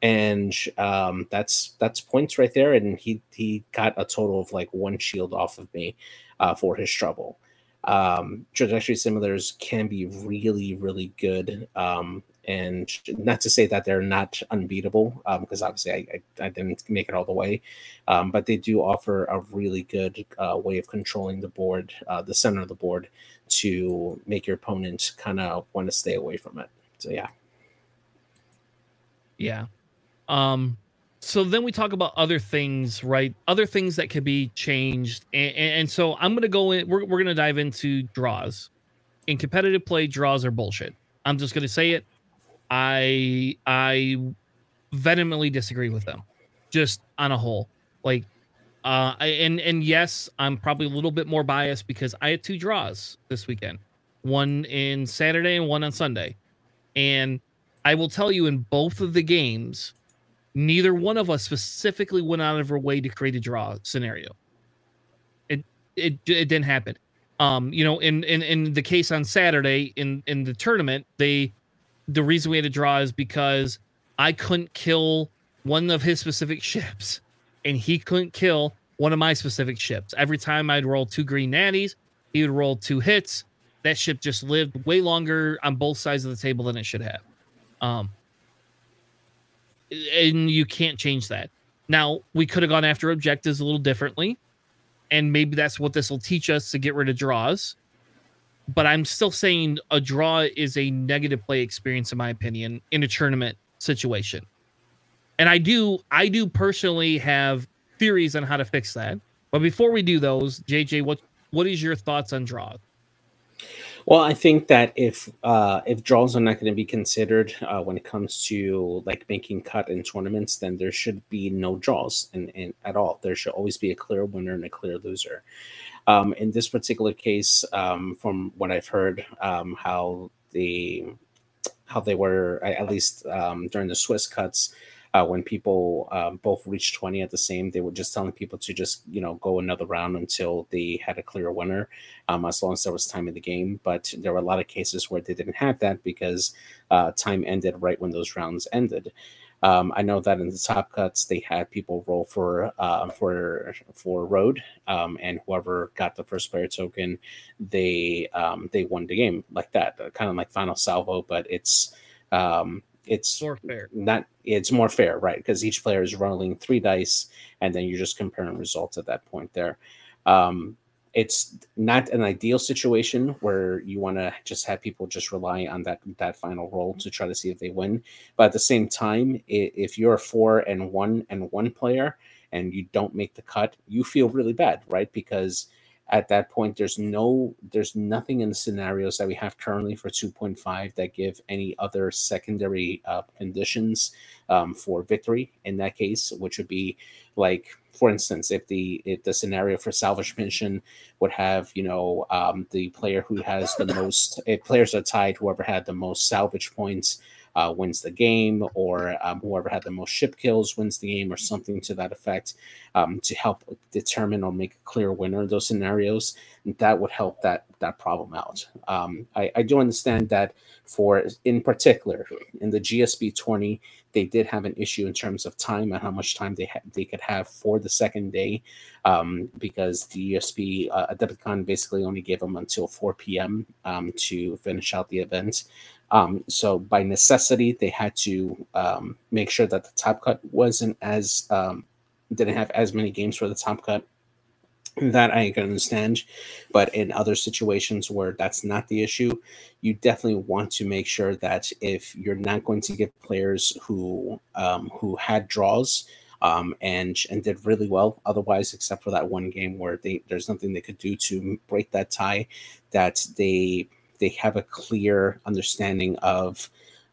And um, that's that's points right there, and he he got a total of like one shield off of me uh, for his trouble. Um, trajectory simulators can be really really good um, and not to say that they're not unbeatable because um, obviously I, I, I, didn't make it all the way um, but they do offer a really good uh, way of controlling the board uh, the center of the board to make your opponent kind of want to stay away from it. So yeah. Yeah. Um so then we talk about other things right? Other things that could be changed and, and so i'm gonna go in we're, we're gonna dive into draws. In competitive play draws are bullshit. I'm just gonna say it I I vehemently disagree with them, just on a whole. Like, Uh, I, and and yes, I'm probably a little bit more biased because I had two draws this weekend, one in Saturday and one on Sunday, and I will tell you in both of the games, neither one of us specifically went out of our way to create a draw scenario. It it it didn't happen. Um, you know, in in in the case on Saturday in in the tournament, they the reason we had to draw is because I couldn't kill one of his specific ships, and he couldn't kill one of my specific ships. Every time I'd roll two green natties, he would roll two hits. That ship just lived way longer on both sides of the table than it should have. Um, and you can't change that. Now, we could have gone after objectives a little differently, and maybe that's what this will teach us to get rid of draws. But I'm still saying a draw is a negative play experience, in my opinion, in a tournament situation. And I do, I do personally have theories on how to fix that. But before we do those, JJ, what what is your thoughts on draws? Well, I think that if uh, if draws are not going to be considered uh, when it comes to like making cut in tournaments, then there should be no draws and at all. There should always be a clear winner and a clear loser. Um, in this particular case, um, from what I've heard, um, how the how they were at least um, during the Swiss cuts, uh, when people um, both reached 20 at the same they were just telling people to just you know go another round until they had a clear winner um, as long as there was time in the game. But there were a lot of cases where they didn't have that because uh, time ended right when those rounds ended um, I know that in the top cuts they had people roll for uh, for for road, um, and whoever got the first player token, they um, they won the game like that, kind of like final salvo, but it's um, it's more fair. Not it's more fair, right? Because each player is rolling three dice, and then you're just comparing results at that point there. Um, it's not an ideal situation where you want to just have people just rely on that that final roll to try to see if they win. But at the same time, if you're a four and one and one player and you don't make the cut, you feel really bad, right? Because at that point there's no there's nothing in the scenarios that we have currently for 2.5 that give any other secondary uh, conditions um, for victory in that case which would be like for instance if the if the scenario for salvage mission would have you know um, the player who has the most if players are tied whoever had the most salvage points uh, wins the game, or um, whoever had the most ship kills wins the game, or something to that effect, um, to help determine or make a clear winner in those scenarios. That would help that that problem out. Um, I, I do understand that for in particular in the GSB 20, they did have an issue in terms of time and how much time they ha- they could have for the second day, um, because the GSP uh, Adepticon basically only gave them until 4 p.m. Um, to finish out the event. Um, so by necessity, they had to um, make sure that the top cut wasn't as um, didn't have as many games for the top cut. That I can understand, but in other situations where that's not the issue, you definitely want to make sure that if you're not going to get players who um, who had draws um, and and did really well otherwise, except for that one game where they there's nothing they could do to break that tie, that they they have a clear understanding of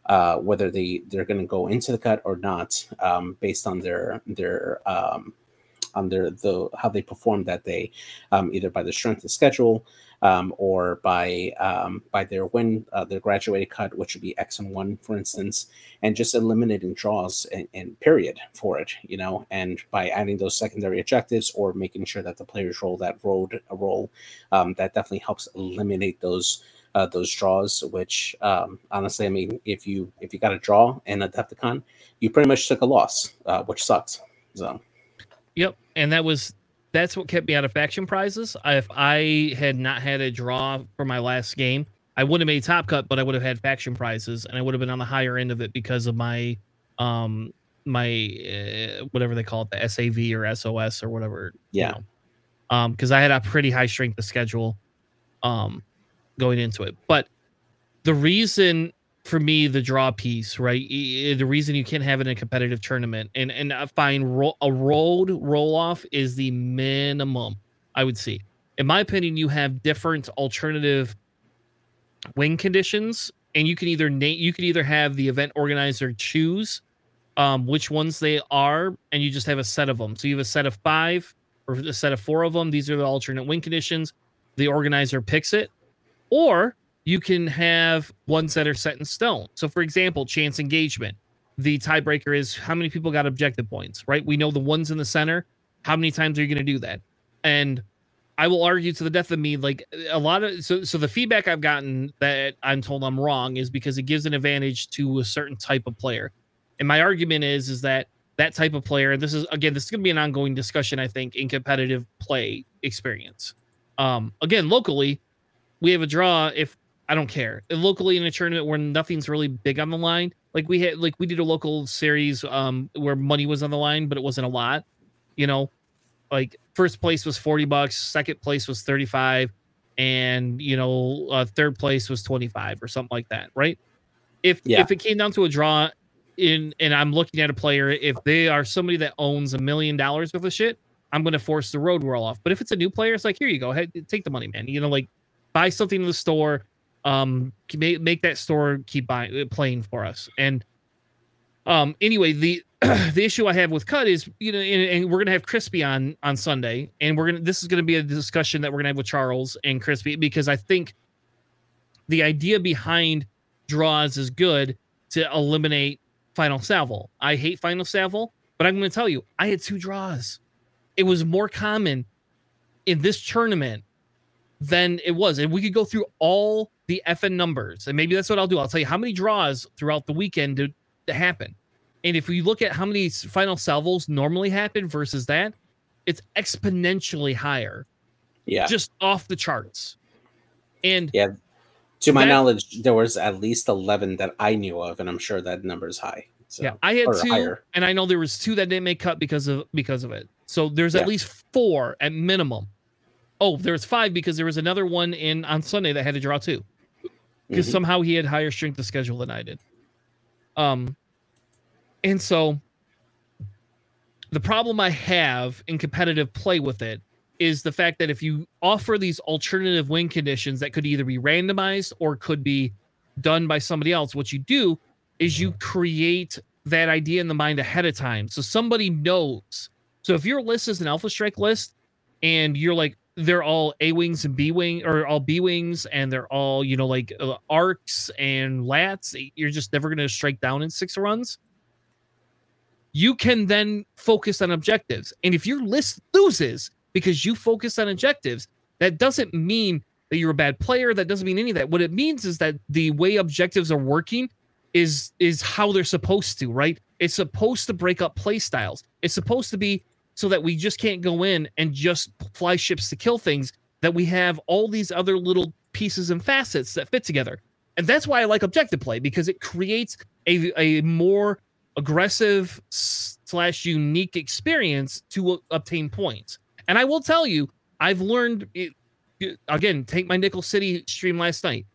uh, whether they they're going to go into the cut or not um, based on their their um, on their the how they perform that day, um, either by the strength of schedule um, or by um, by their win uh, their graduated cut, which would be X and one, for instance, and just eliminating draws and, and, period for it, you know, and by adding those secondary objectives or making sure that the players roll that road a roll, um, that definitely helps eliminate those uh, those draws. Which um, honestly, I mean, if you if you got a draw in a Adepticon, you pretty much took a loss, uh, which sucks. So, yep, and that was that's what kept me out of faction prizes. If I had not had a draw for my last game, I would have made top cut, but I would have had faction prizes, and I would have been on the higher end of it because of my um my uh, whatever they call it, the SAV or SOS or whatever. Yeah. You know. Um, because I had a pretty high strength of schedule. Um, going into it. But the reason for me, the draw piece, right? The reason you can't have it in a competitive tournament, and and I find ro- a road roll off is the minimum I would see. In my opinion, you have different alternative win conditions, and you can either name you can either have the event organizer choose um, which ones they are, and you just have a set of them. So you have a set of five or a set of four of them. These are the alternate win conditions. The organizer picks it, or you can have ones that are set in stone. So, for example, chance engagement. The tiebreaker is how many people got objective points, right? We know the ones in the center. How many times are you going to do that? And I will argue to the death of me. Like a lot of so so the feedback I've gotten that I'm told I'm wrong is because it gives an advantage to a certain type of player. And my argument is is that that type of player. This is again, this is going to be an ongoing discussion. I think in competitive play experience. Um, again, locally, we have a draw. If I don't care, locally in a tournament where nothing's really big on the line, like we had, like we did a local series um where money was on the line, but it wasn't a lot. You know, like first place was 40 bucks, second place was 35, and you know, uh, third place was 25 or something like that, right? If yeah. if it came down to a draw in and I'm looking at a player, if they are somebody that owns a million dollars worth of shit, I'm gonna force the road roll off. But if it's a new player, it's like here you go, hey, take the money, man. You know, like buy something in the store, um, make make that store keep buying playing for us. And um, anyway, the (clears throat) the issue I have with cut is you know, and, and, we're gonna have Crispy on on Sunday, and we're gonna this is gonna be a discussion that we're gonna have with Charles and Crispy because I think the idea behind draws is good to eliminate final salvo. I hate final salvo, but I'm gonna tell you, I had two draws. It was more common in this tournament than it was, and we could go through all the effing numbers, and maybe that's what I'll do. I'll tell you how many draws throughout the weekend to, to happen and if you look at how many final salvos normally happen versus that, it's exponentially higher. Yeah. Just off the charts. And yeah, to my that, knowledge, there was at least 11 that I knew of, and I'm sure that number is high. So, yeah, I had two, higher. and I know there was two that didn't make cut because of because of it. So there's yeah. at least four at minimum. Oh, there was five because there was another one in on Sunday that had to draw two, because mm-hmm. somehow he had higher strength of schedule than I did. Um, and so the problem I have in competitive play with it is the fact that if you offer these alternative win conditions that could either be randomized or could be done by somebody else, what you do is you create that idea in the mind ahead of time. So somebody knows. So if your list is an alpha strike list and you're like, they're all A wings and B wing or all B wings and they're all, you know, like uh, arcs and lats, you're just never going to strike down in six runs you can then focus on objectives. And if your list loses because you focus on objectives, that doesn't mean that you're a bad player. That doesn't mean any of that. What it means is that the way objectives are working is is how they're supposed to, right? It's supposed to break up play styles. It's supposed to be so that we just can't go in and just fly ships to kill things. That we have all these other little pieces and facets that fit together. And that's why I like objective play because it creates a, a more aggressive slash unique experience to obtain points. And I will tell you, I've learned it, again. Take my Nickel City stream last night.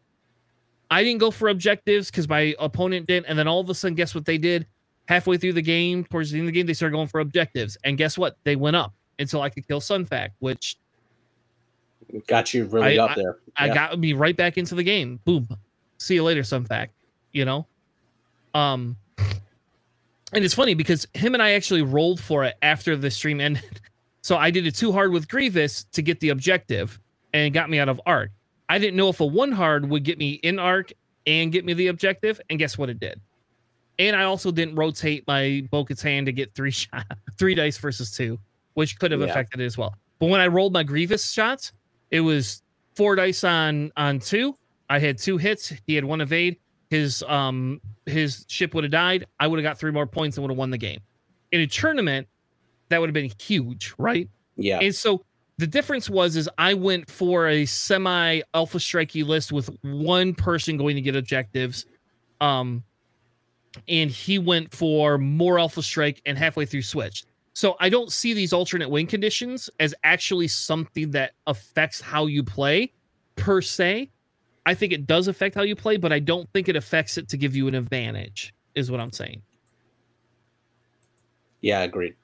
I didn't go for objectives because my opponent didn't. and then all of a sudden, guess what they did? Halfway through the game, towards the end of the game, they started going for objectives, and guess what? They went up until I could kill Sun Fac, which got you really I, up there. I, yeah. I got me right back into the game. Boom. See you later, Sun Fac. You know, um, and it's funny because him and I actually rolled for it after the stream (laughs) ended. So I did it too hard with Grievous to get the objective and it got me out of arc. I didn't know if a one hard would get me in arc and get me the objective, and guess what it did. And I also didn't rotate my Bo hand to get three (laughs) shot, three dice versus two, which could have yeah. affected it as well. But when I rolled my Grievous shots, it was four dice on on two. I had two hits. He had one evade his um his ship would have died, I would have got three more points and would have won the game. In a tournament, that would have been huge, right? Yeah. And so the difference was is I went for a semi alpha strikey list with one person going to get objectives. Um and he went for more alpha strike and halfway through switched. So I don't see these alternate win conditions as actually something that affects how you play per se. I think it does affect how you play, but I don't think it affects it to give you an advantage, is what I'm saying. Yeah, agreed.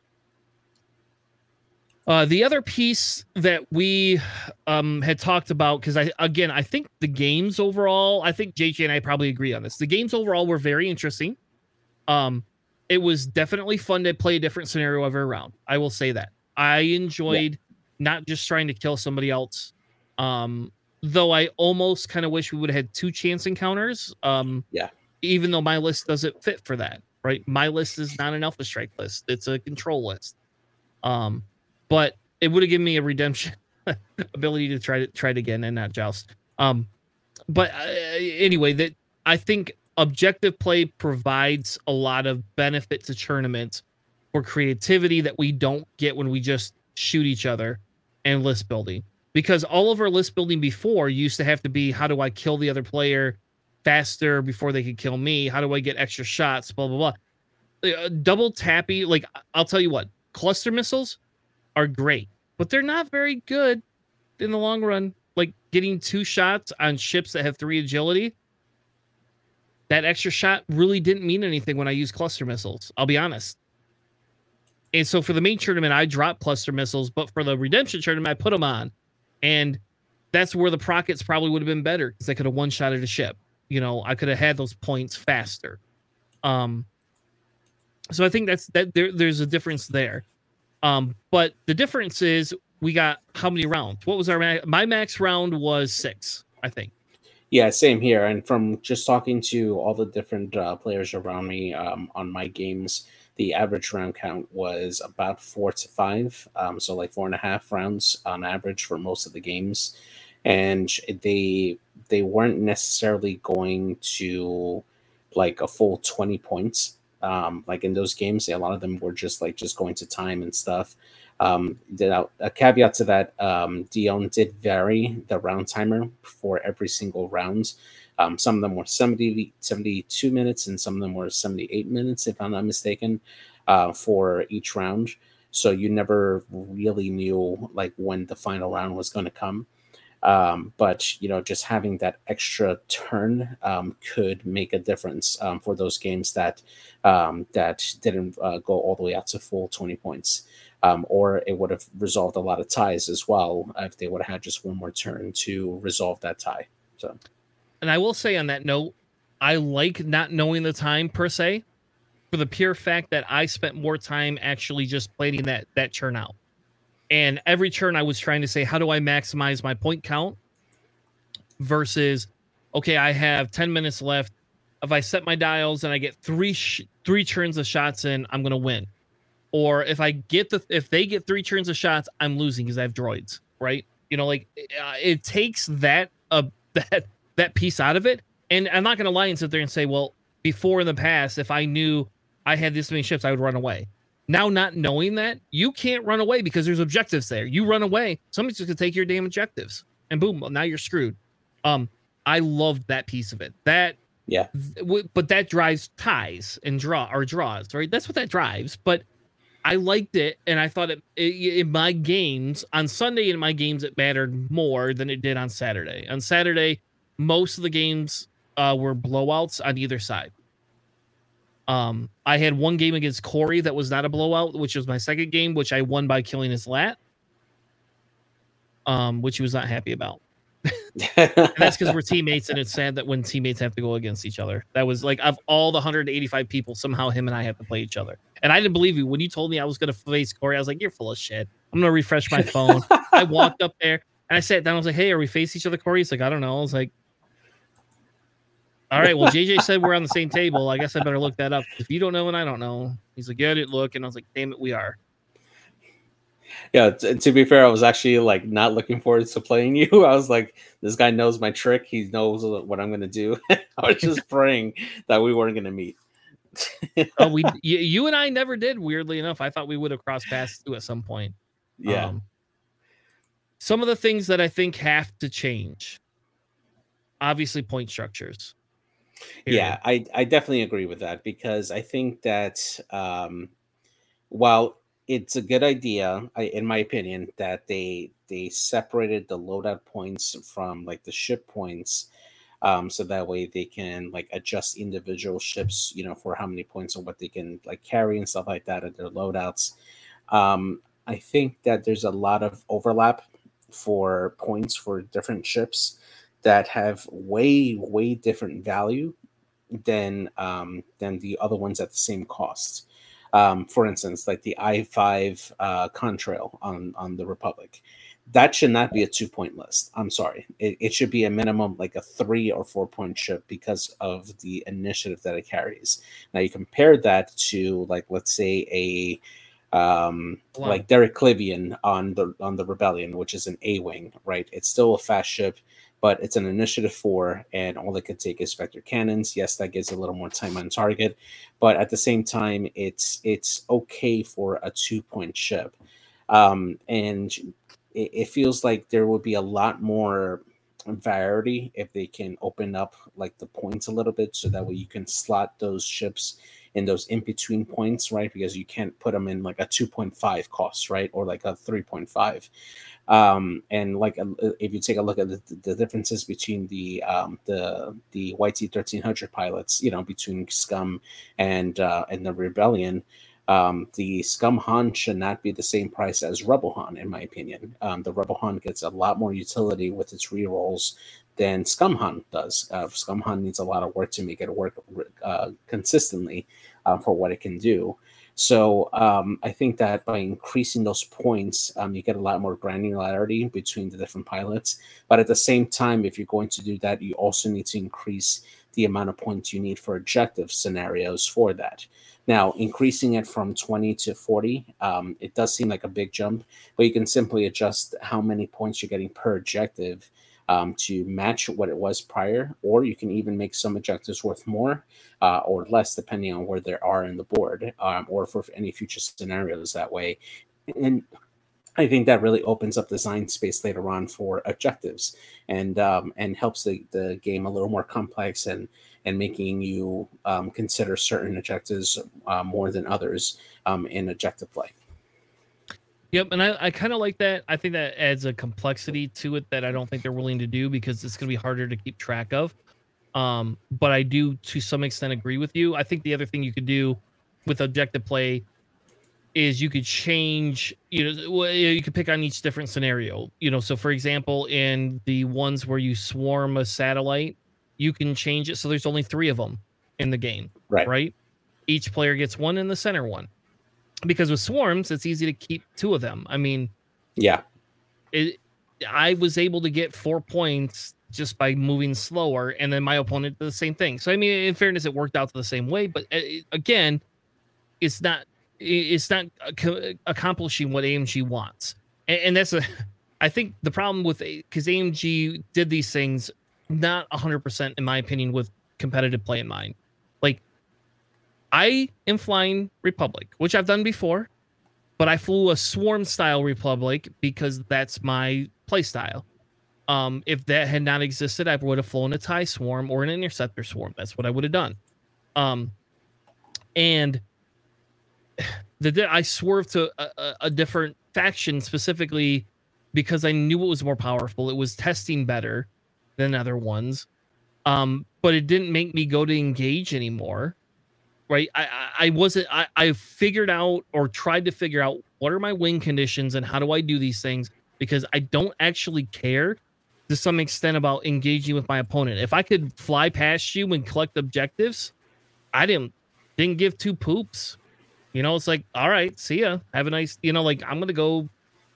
Uh, the other piece that we um, had talked about, because I again, I think the games overall, I think JJ and I probably agree on this. The games overall were very interesting. Um, it was definitely fun to play a different scenario every round. I will say that. I enjoyed yeah. not just trying to kill somebody else. Um, though I almost kind of wish we would have had two chance encounters. Um, yeah. Even though my list doesn't fit for that, right? My list is not an alpha strike list; it's a control list. Um, but it would have given me a redemption (laughs) ability to try to try it again and not joust. Um, but uh, anyway, that I think objective play provides a lot of benefit to tournaments for creativity that we don't get when we just shoot each other and list building. Because all of our list building before used to have to be how do I kill the other player faster before they could kill me? How do I get extra shots? Blah, blah, blah. Uh, double tappy, like I'll tell you what, cluster missiles are great, but they're not very good in the long run. Like getting two shots on ships that have three agility that extra shot really didn't mean anything when I used cluster missiles. I'll be honest. And so for the main tournament, I dropped cluster missiles, but for the redemption tournament, I put them on. And that's where the Prockets probably would have been better because I could have one shotted a ship. You know, I could have had those points faster. Um, so I think that's that there, there's a difference there. Um, but the difference is we got how many rounds? What was our my max round was six, I think. Yeah, same here. And from just talking to all the different uh, players around me um, on my games, the average round count was about four to five. Um, so like four and a half rounds on average for most of the games, and they they weren't necessarily going to like a full twenty points. Um, like in those games, a lot of them were just like just going to time and stuff. Um, a caveat to that, um, Dion did vary the round timer for every single round. Um, some of them were 70, 72 minutes and some of them were 78 minutes, if I'm not mistaken, uh, for each round. So you never really knew like when the final round was going to come. Um, but you know, just having that extra turn um, could make a difference um, for those games that um, that didn't uh, go all the way out to full 20 points um, or it would have resolved a lot of ties as well if they would have had just one more turn to resolve that tie. So, and I will say on that note, I like not knowing the time per se, for the pure fact that I spent more time actually just planning that that turn out. And every turn I was trying to say, how do I maximize my point count? Versus, okay, I have ten minutes left. If I set my dials and I get three sh- three turns of shots in, I'm gonna win or if I get the if they get three turns of shots, I'm losing because I have droids, right? You know, like uh, it takes that uh (laughs) that that piece out of it. And I'm not gonna lie and sit there and say, well, before in the past, if I knew I had this many ships, I would run away. Now, not knowing that, you can't run away because there's objectives there. You run away, somebody's just gonna take your damn objectives, and boom, now you're screwed. Um, I loved that piece of it. That yeah, th- but that drives ties and draw or draws, right? That's what that drives. But I liked it, and I thought it, it, in my games on Sunday in my games it mattered more than it did on Saturday. On Saturday, most of the games uh, were blowouts on either side. Um, I had one game against Corey that was not a blowout, which was my second game, which I won by killing his lat. Um, which he was not happy about and that's because (laughs) we're teammates, and it's sad that when teammates have to go against each other. That was like of all the 185 people, somehow him and I have to play each other. And I didn't believe you when you told me I was going to face Corey. I was like, "You're full of shit." I'm going to refresh my phone. I walked up there and I sat down. I was like, "Hey, are we face each other, Corey?" He's like, "I don't know." I was like, "All right, well, JJ said we're on the same table. I guess I better look that up. If you don't know and I don't know." He's like, "Yeah, I didn't look," and I was like, "Damn it, we are." Yeah t- to be fair i was actually like not looking forward to playing (laughs) you. I was like this guy knows my trick. He knows what i'm gonna do. (laughs) I was just praying that we weren't gonna meet. (laughs) Oh we you, you, and i never did weirdly enough. I thought we would have crossed paths too at some point. Yeah. Um, some of the things that i think have to change obviously point structures Period. yeah i i definitely agree with that because i think that um while it's a good idea, in my opinion, that they they separated the loadout points from like the ship points, um, so that way they can like adjust individual ships, you know, for how many points or what they can like carry and stuff like that at their loadouts. Um, I think that there's a lot of overlap for points for different ships that have way way different value than um, than the other ones at the same cost. Um, for instance, like the I five uh, contrail on on the Republic, that should not be a two point list. I'm sorry, it, it should be a minimum like a three or four point ship because of the initiative that it carries. Now you compare that to like let's say a um, wow. like Derek Klivian on the on the Rebellion, which is an A wing, right? It's still a fast ship, but it's an initiative four, and all it could take is vector cannons. Yes, that gives a little more time on target, but at the same time, it's it's okay for a two point ship, um, and it, it feels like there would be a lot more variety if they can open up like the points a little bit so that way you can slot those ships in those in between points, right? Because you can't put them in like a 2.5 cost, right? Or like a 3.5. Um, and like if you take a look at the, the differences between the um, the the YT 1300 pilots, you know, between Scum and uh, and the Rebellion, um, the Scum Han should not be the same price as Rebel Han, in my opinion. Um, the Rebel Han gets a lot more utility with its rerolls than Scum Han does. Uh, Scum Han needs a lot of work to make it work uh, consistently uh, for what it can do. So um, I think that by increasing those points, um, you get a lot more granularity between the different pilots. But at the same time, if you're going to do that, you also need to increase the amount of points you need for objective scenarios for that. Now, increasing it from 20 to 40, um, it does seem like a big jump, but you can simply adjust how many points you're getting per objective um, to match what it was prior, or you can even make some objectives worth more uh, or less depending on where they are in the board, um, or for any future scenarios that way. And I think that really opens up design space later on for objectives and um, and helps the, the game a little more complex and and making you um, consider certain objectives uh, more than others um, in objective play. Yep, and I, I kind of like that. I think that adds a complexity to it that I don't think they're willing to do because it's going to be harder to keep track of. Um, but I do to some extent agree with you. I think the other thing you could do with objective play is you could change, you know, you could pick on each different scenario. You know, so for example, in the ones where you swarm a satellite, you can change it so there's only three of them in the game. Right. Right. Each player gets one in the center one because with swarms, it's easy to keep two of them. I mean, yeah, it, I was able to get four points just by moving slower, and then my opponent did the same thing. So I mean, in fairness, it worked out the same way. But uh, again, it's not it's not accomplishing what AMG wants, and, and that's a. I think the problem with because AMG did these things not 100% in my opinion with competitive play in mind. I am flying Republic, which I've done before, but I flew a swarm style Republic because that's my play style. Um, if that had not existed, I would have flown a tie swarm or an interceptor swarm. That's what I would have done. Um, and the I swerved to a, a different faction specifically because I knew it was more powerful. It was testing better than other ones. Um, but it didn't make me go to engage anymore right? I, I wasn't, I, I figured out or tried to figure out what are my wing conditions and how do I do these things because I don't actually care to some extent about engaging with my opponent. If I could fly past you and collect objectives, I didn't didn't give two poops. You know, it's like, all right, see ya. Have a nice, you know, like I'm gonna go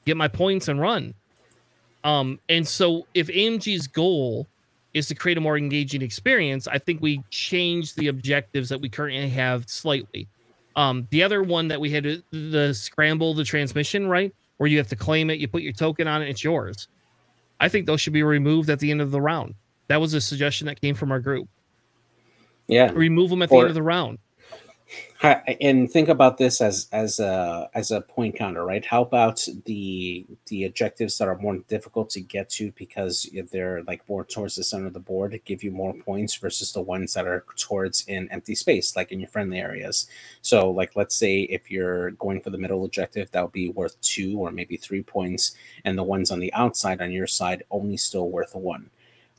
get my points and run. Um, and so if AMG's goal is to create a more engaging experience, I think we changed the objectives that we currently have slightly. Um, the other one that we had the scramble the transmission, right? Where you have to claim it, you put your token on it, it's yours. I think those should be removed at the end of the round. That was a suggestion that came from our group. Yeah. Remove them at the end of the round and think about this as as a as a point counter right? How about the the objectives that are more difficult to get to because they're like more towards the center of the board give you more points versus the ones that are towards in empty space like in your friendly areas. So like let's say if you're going for the middle objective that would be worth two or maybe three points and the ones on the outside on your side only still worth one.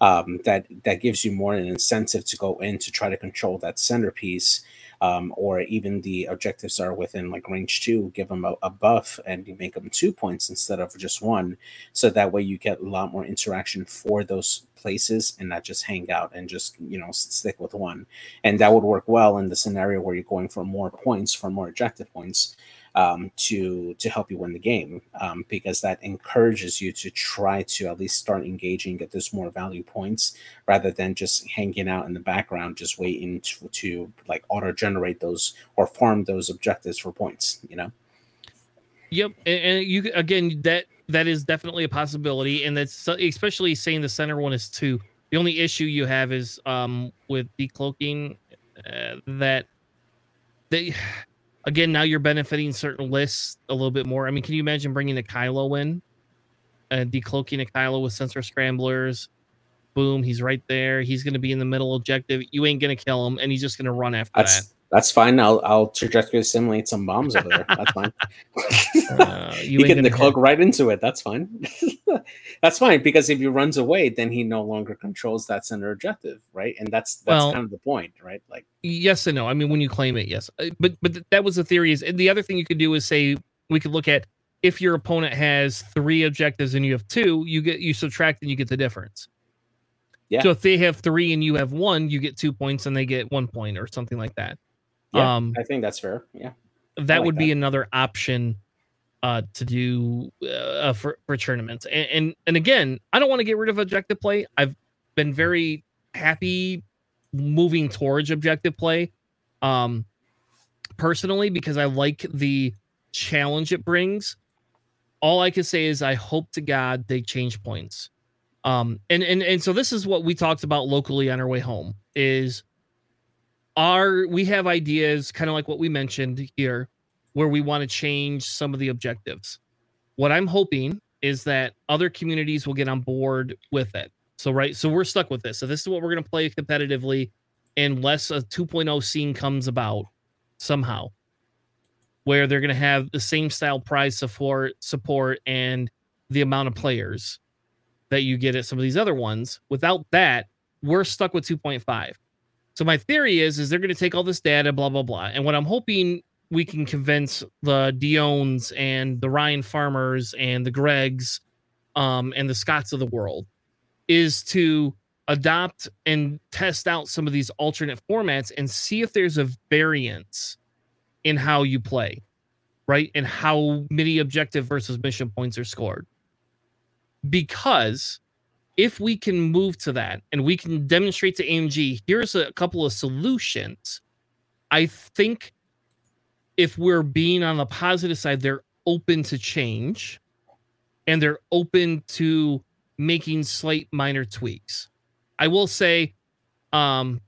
Um, that that gives you more an incentive to go in to try to control that centerpiece um, or even the objectives are within like range two, give them a, a, buff and you make them two points instead of just one. So that way you get a lot more interaction for those places and not just hang out and just, you know, stick with one. And that would work well in the scenario where you're going for more points, for more objective points um, to to help you win the game um, because that encourages you to try to at least start engaging, get those more value points rather than just hanging out in the background, just waiting to, to like auto generate those or farm those objectives for points. You know. Yep, and, and you again that that is definitely a possibility, and that's especially saying the center one is two. The only issue you have is um with decloaking uh, that they again, now you're benefiting certain lists a little bit more. I mean, can you imagine bringing a Kylo in and decloaking a Kylo with sensor scramblers? Boom, he's right there. He's going to be in the middle objective. You ain't going to kill him, and he's just going to run after that's, that. That's fine. I'll I'll trajectory simulate some bombs over there. That's fine. (laughs) uh, you, get the cloak right into it. That's fine. (laughs) that's fine because if he runs away, then he no longer controls that center objective, right? And that's that's well, kind of the point, right? Like yes and no. I mean, when you claim it, yes, uh, but but that was the theory. Is and the other thing you could do is say we could look at if your opponent has three objectives and you have two, you get you subtract and you get the difference. Yeah. So if they have three and you have one, you get two points and they get one point or something like that. Yeah, um, I think that's fair. Yeah, that like would that. be another option uh, to do uh, for for tournaments. And, and and again, I don't want to get rid of objective play. I've been very happy moving towards objective play, um, personally because I like the challenge it brings. All I can say is I hope to God they change points. Um, and and and so this is what we talked about locally on our way home is are we have ideas kind of like what we mentioned here where we want to change some of the objectives. What i'm hoping is that other communities will get on board with it. So right so we're stuck with this. So this is what we're going to play competitively unless a 2.0 scene comes about somehow where they're going to have the same style prize support support and the amount of players that you get at some of these other ones. Without that we're stuck with 2.5 so my theory is is they're going to take all this data, blah blah blah, and what I'm hoping we can convince the Diones and the Ryan Farmers and the Gregs, um, and the Scots of the world, is to adopt and test out some of these alternate formats and see if there's a variance in how you play, right? And how many objective versus mission points are scored. Because if we can move to that and we can demonstrate to AMG, here's a couple of solutions, I think if we're being on the positive side, they're open to change and they're open to making slight minor tweaks. I will say, um,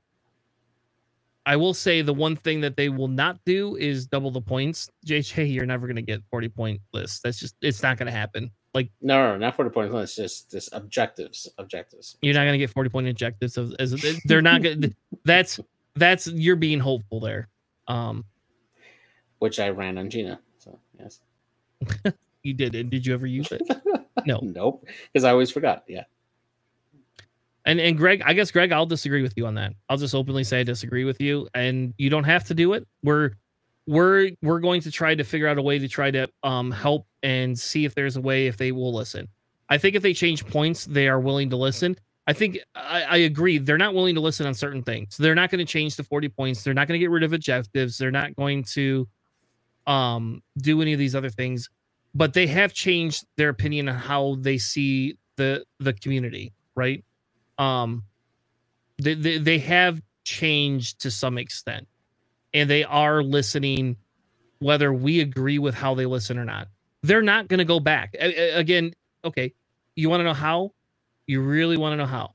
I will say the one thing that they will not do is double the points. JJ, you're never going to get 40 point lists. That's just, it's not going to happen. Like no, no, not forty point It's just just objectives. Objectives. You're not gonna get forty point objectives. As, as they're not gonna. (laughs) that's that's you're being hopeful there. Um, which I ran on Gina. So yes, (laughs) you did. And did you ever use it? (laughs) No, nope. Because I always forgot. Yeah. And and Greg, I guess Greg, I'll disagree with you on that. I'll just openly say I disagree with you, and you don't have to do it. We're we're we're going to try to figure out a way to try to um help and see if there's a way if they will listen. I think if they change points, they are willing to listen. I think I, I agree. They're not willing to listen on certain things. They're not going to change the 40 points. They're not going to get rid of objectives. They're not going to um do any of these other things. But they have changed their opinion on how they see the the community, right? Um they, they, they have changed to some extent and they are listening whether we agree with how they listen or not they're not going to go back. Again, okay, you want to know how? You really want to know how?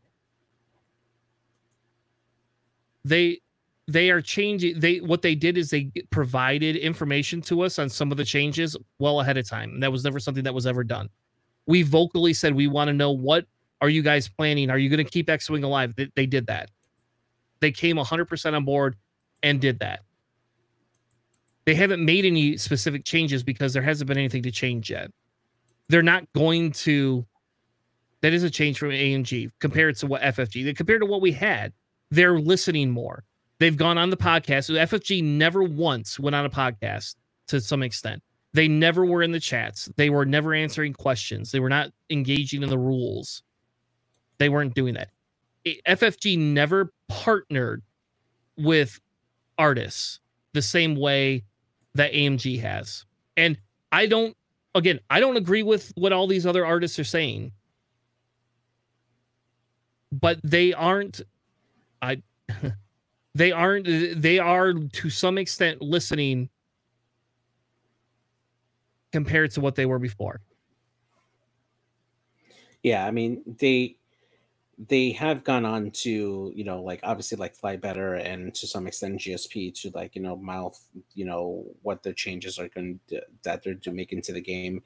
They they are changing they what they did is they provided information to us on some of the changes well ahead of time. And that was never something that was ever done. We vocally said we want to know what are you guys planning? Are you going to keep X-wing alive? They, they did that. They came 100% on board and did that they haven't made any specific changes because there hasn't been anything to change yet. They're not going to That is a change from AMG compared to what FFG. Compared to what we had, they're listening more. They've gone on the podcast. FFG never once went on a podcast to some extent. They never were in the chats. They were never answering questions. They were not engaging in the rules. They weren't doing that. FFG never partnered with artists the same way that AMG has. And I don't again, I don't agree with what all these other artists are saying. But they aren't I (laughs) they aren't they are to some extent listening compared to what they were before. Yeah, I mean, they they have gone on to you know like obviously like fly better and to some extent gsp to like you know mouth you know what the changes are going to that they're to make into the game.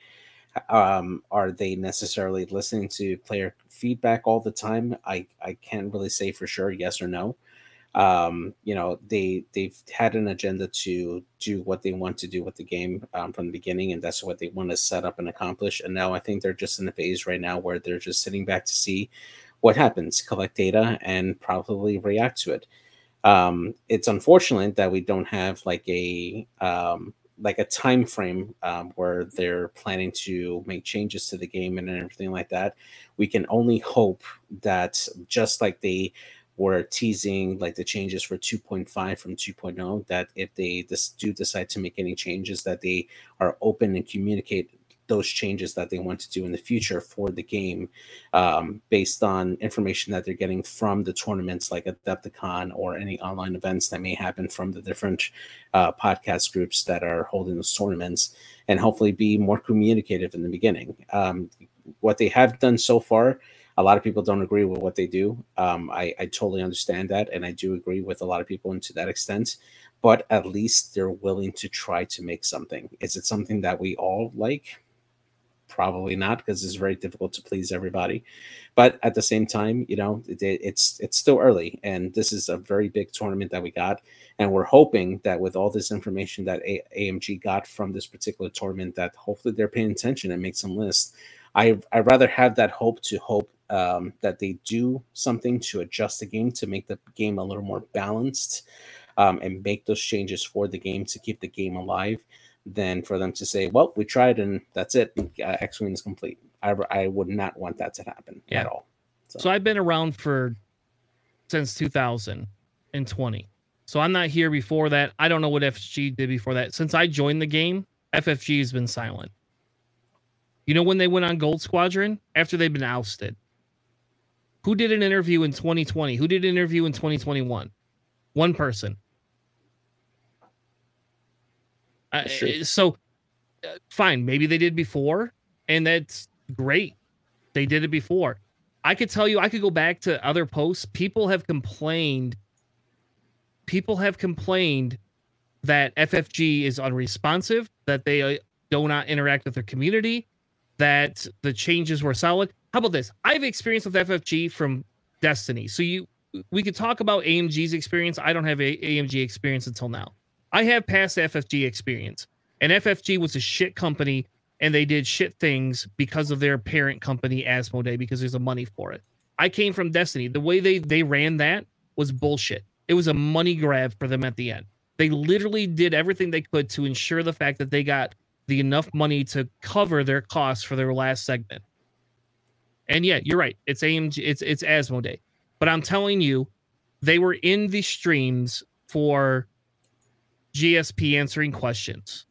Um are they necessarily listening to player feedback all the time? I i can't really say for sure yes or no. Um you know they they've had an agenda to do what they want to do with the game um, from the beginning and that's what they want to set up and accomplish and now i think they're just in a phase right now where they're just sitting back to see what happens, collect data, and probably react to it. Um, it's unfortunate that we don't have like a um, like a time frame um, where they're planning to make changes to the game and everything like that. We can only hope that just like they were teasing like the changes for 2.5 from 2.0 that if they do decide to make any changes that they are open and communicate those changes that they want to do in the future for the game um, based on information that they're getting from the tournaments like Adepticon or any online events that may happen from the different uh, podcast groups that are holding those tournaments and hopefully be more communicative in the beginning. Um, what they have done so far, a lot of people don't agree with what they do. Um, I, I totally understand that, and I do agree with a lot of people and to that extent but at least they're willing to try to make something. Is it something that we all like? Probably not because it's very difficult to please everybody. But at the same time you know it, it's it's still early and this is a very big tournament that we got and we're hoping that with all this information that a- amg got from this particular tournament that hopefully they're paying attention and make some lists. I i rather have that hope to hope um, that they do something to adjust the game to make the game a little more balanced um, and make those changes for the game to keep the game alive than for them to say, "Well, we tried and that's it. Uh, X Wing is complete." I, I would not want that to happen yeah. at all. So. so I've been around for since 2020. So I'm not here before that. I don't know what FFG did before that. Since I joined the game, FFG has been silent. You know when they went on Gold Squadron after they've been ousted? Who did an interview in 2020? Who did an interview in 2021? One person. Uh, so, uh, fine. Maybe they did before, and that's great. They did it before. I could tell you, I could go back to other posts. People have complained. People have complained that FFG is unresponsive, that they uh, do not interact with their community, that the changes were solid. How about this? I have experience with FFG from Destiny. So you we could talk about AMG's experience. I don't have a AMG experience until now. I have past FFG experience, and FFG was a shit company, and they did shit things because of their parent company, Asmodee, because there's a money for it. I came from Destiny. The way they they ran that was bullshit. It was a money grab for them at the end. They literally did everything they could to ensure the fact that they got the enough money to cover their costs for their last segment. And yeah, you're right. It's AMG. It's it's Asmodee. But I'm telling you, they were in the streams for GSP answering questions.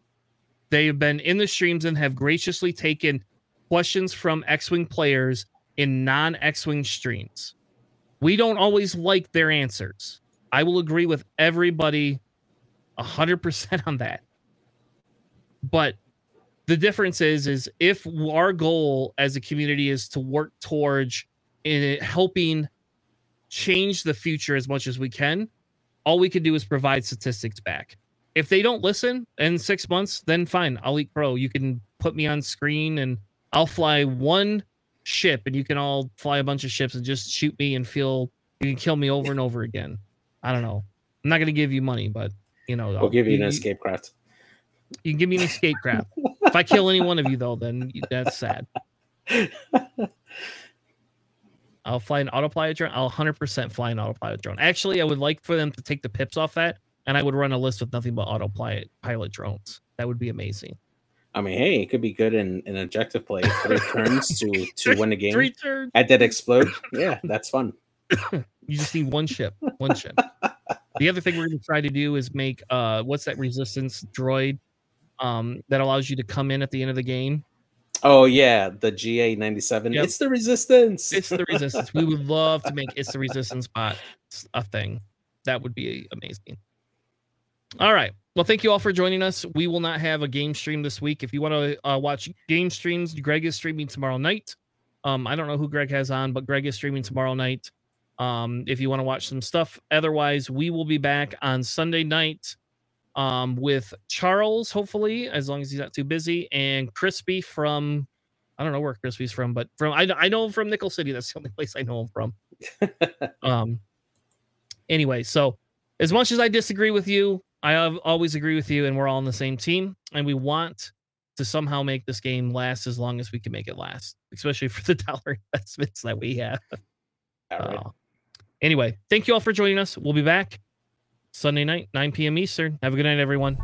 They have been in the streams and have graciously taken questions from X Wing players in non X Wing streams. We don't always like their answers. I will agree with everybody 100% on that. But the difference is is if our goal as a community is to work towards in helping change the future as much as we can, all we can do is provide statistics back if they don't listen in six months, then fine. I'll eat crow. You can put me on screen and I'll fly one ship and you can all fly a bunch of ships and just shoot me and feel you can kill me over and over again. I don't know. I'm not gonna give you money, but you know, we'll give you, you an escape craft. You can give me an escape craft. if I kill any one of you though, then that's sad. I'll fly an autopilot drone. I'll 100% fly an autopilot drone. Actually, I would like for them to take the pips off that, and I would run a list with nothing but autopilot pilot drones. That would be amazing. I mean, hey, it could be good in an objective play. (laughs) Three turns to to win the game. Three turns. At that explode. (laughs) Yeah, that's fun. you just need one ship. One ship. the other thing we're going to try to do is make uh, what's that resistance droid um, that allows you to come in at the end of the game. Oh yeah, the GA ninety seven. It's the resistance. It's the resistance. we would love to make (laughs) it's the resistance bot a thing. That would be amazing. All right. Well, thank you all for joining us. We will not have a game stream this week. If you want to uh, watch game streams, Greg is streaming tomorrow night. Um, I don't know who Greg has on, but Greg is streaming tomorrow night. Um, if you want to watch some stuff. Otherwise, we will be back on Sunday night um, with Charles, hopefully, as long as he's not too busy, and Crispy from I don't know where Crispy's from, but from I, I know him from Nickel City. That's the only (laughs) place I know him from. (laughs) um. Anyway, so as much as I disagree with you, I always agree with you, and we're all on the same team, and we want to somehow make this game last as long as we can make it last, especially for the (laughs) dollar investments that we have. Uh, anyway, thank you all for joining us. We'll be back Sunday night, 9 p.m. Eastern. Have a good night, everyone.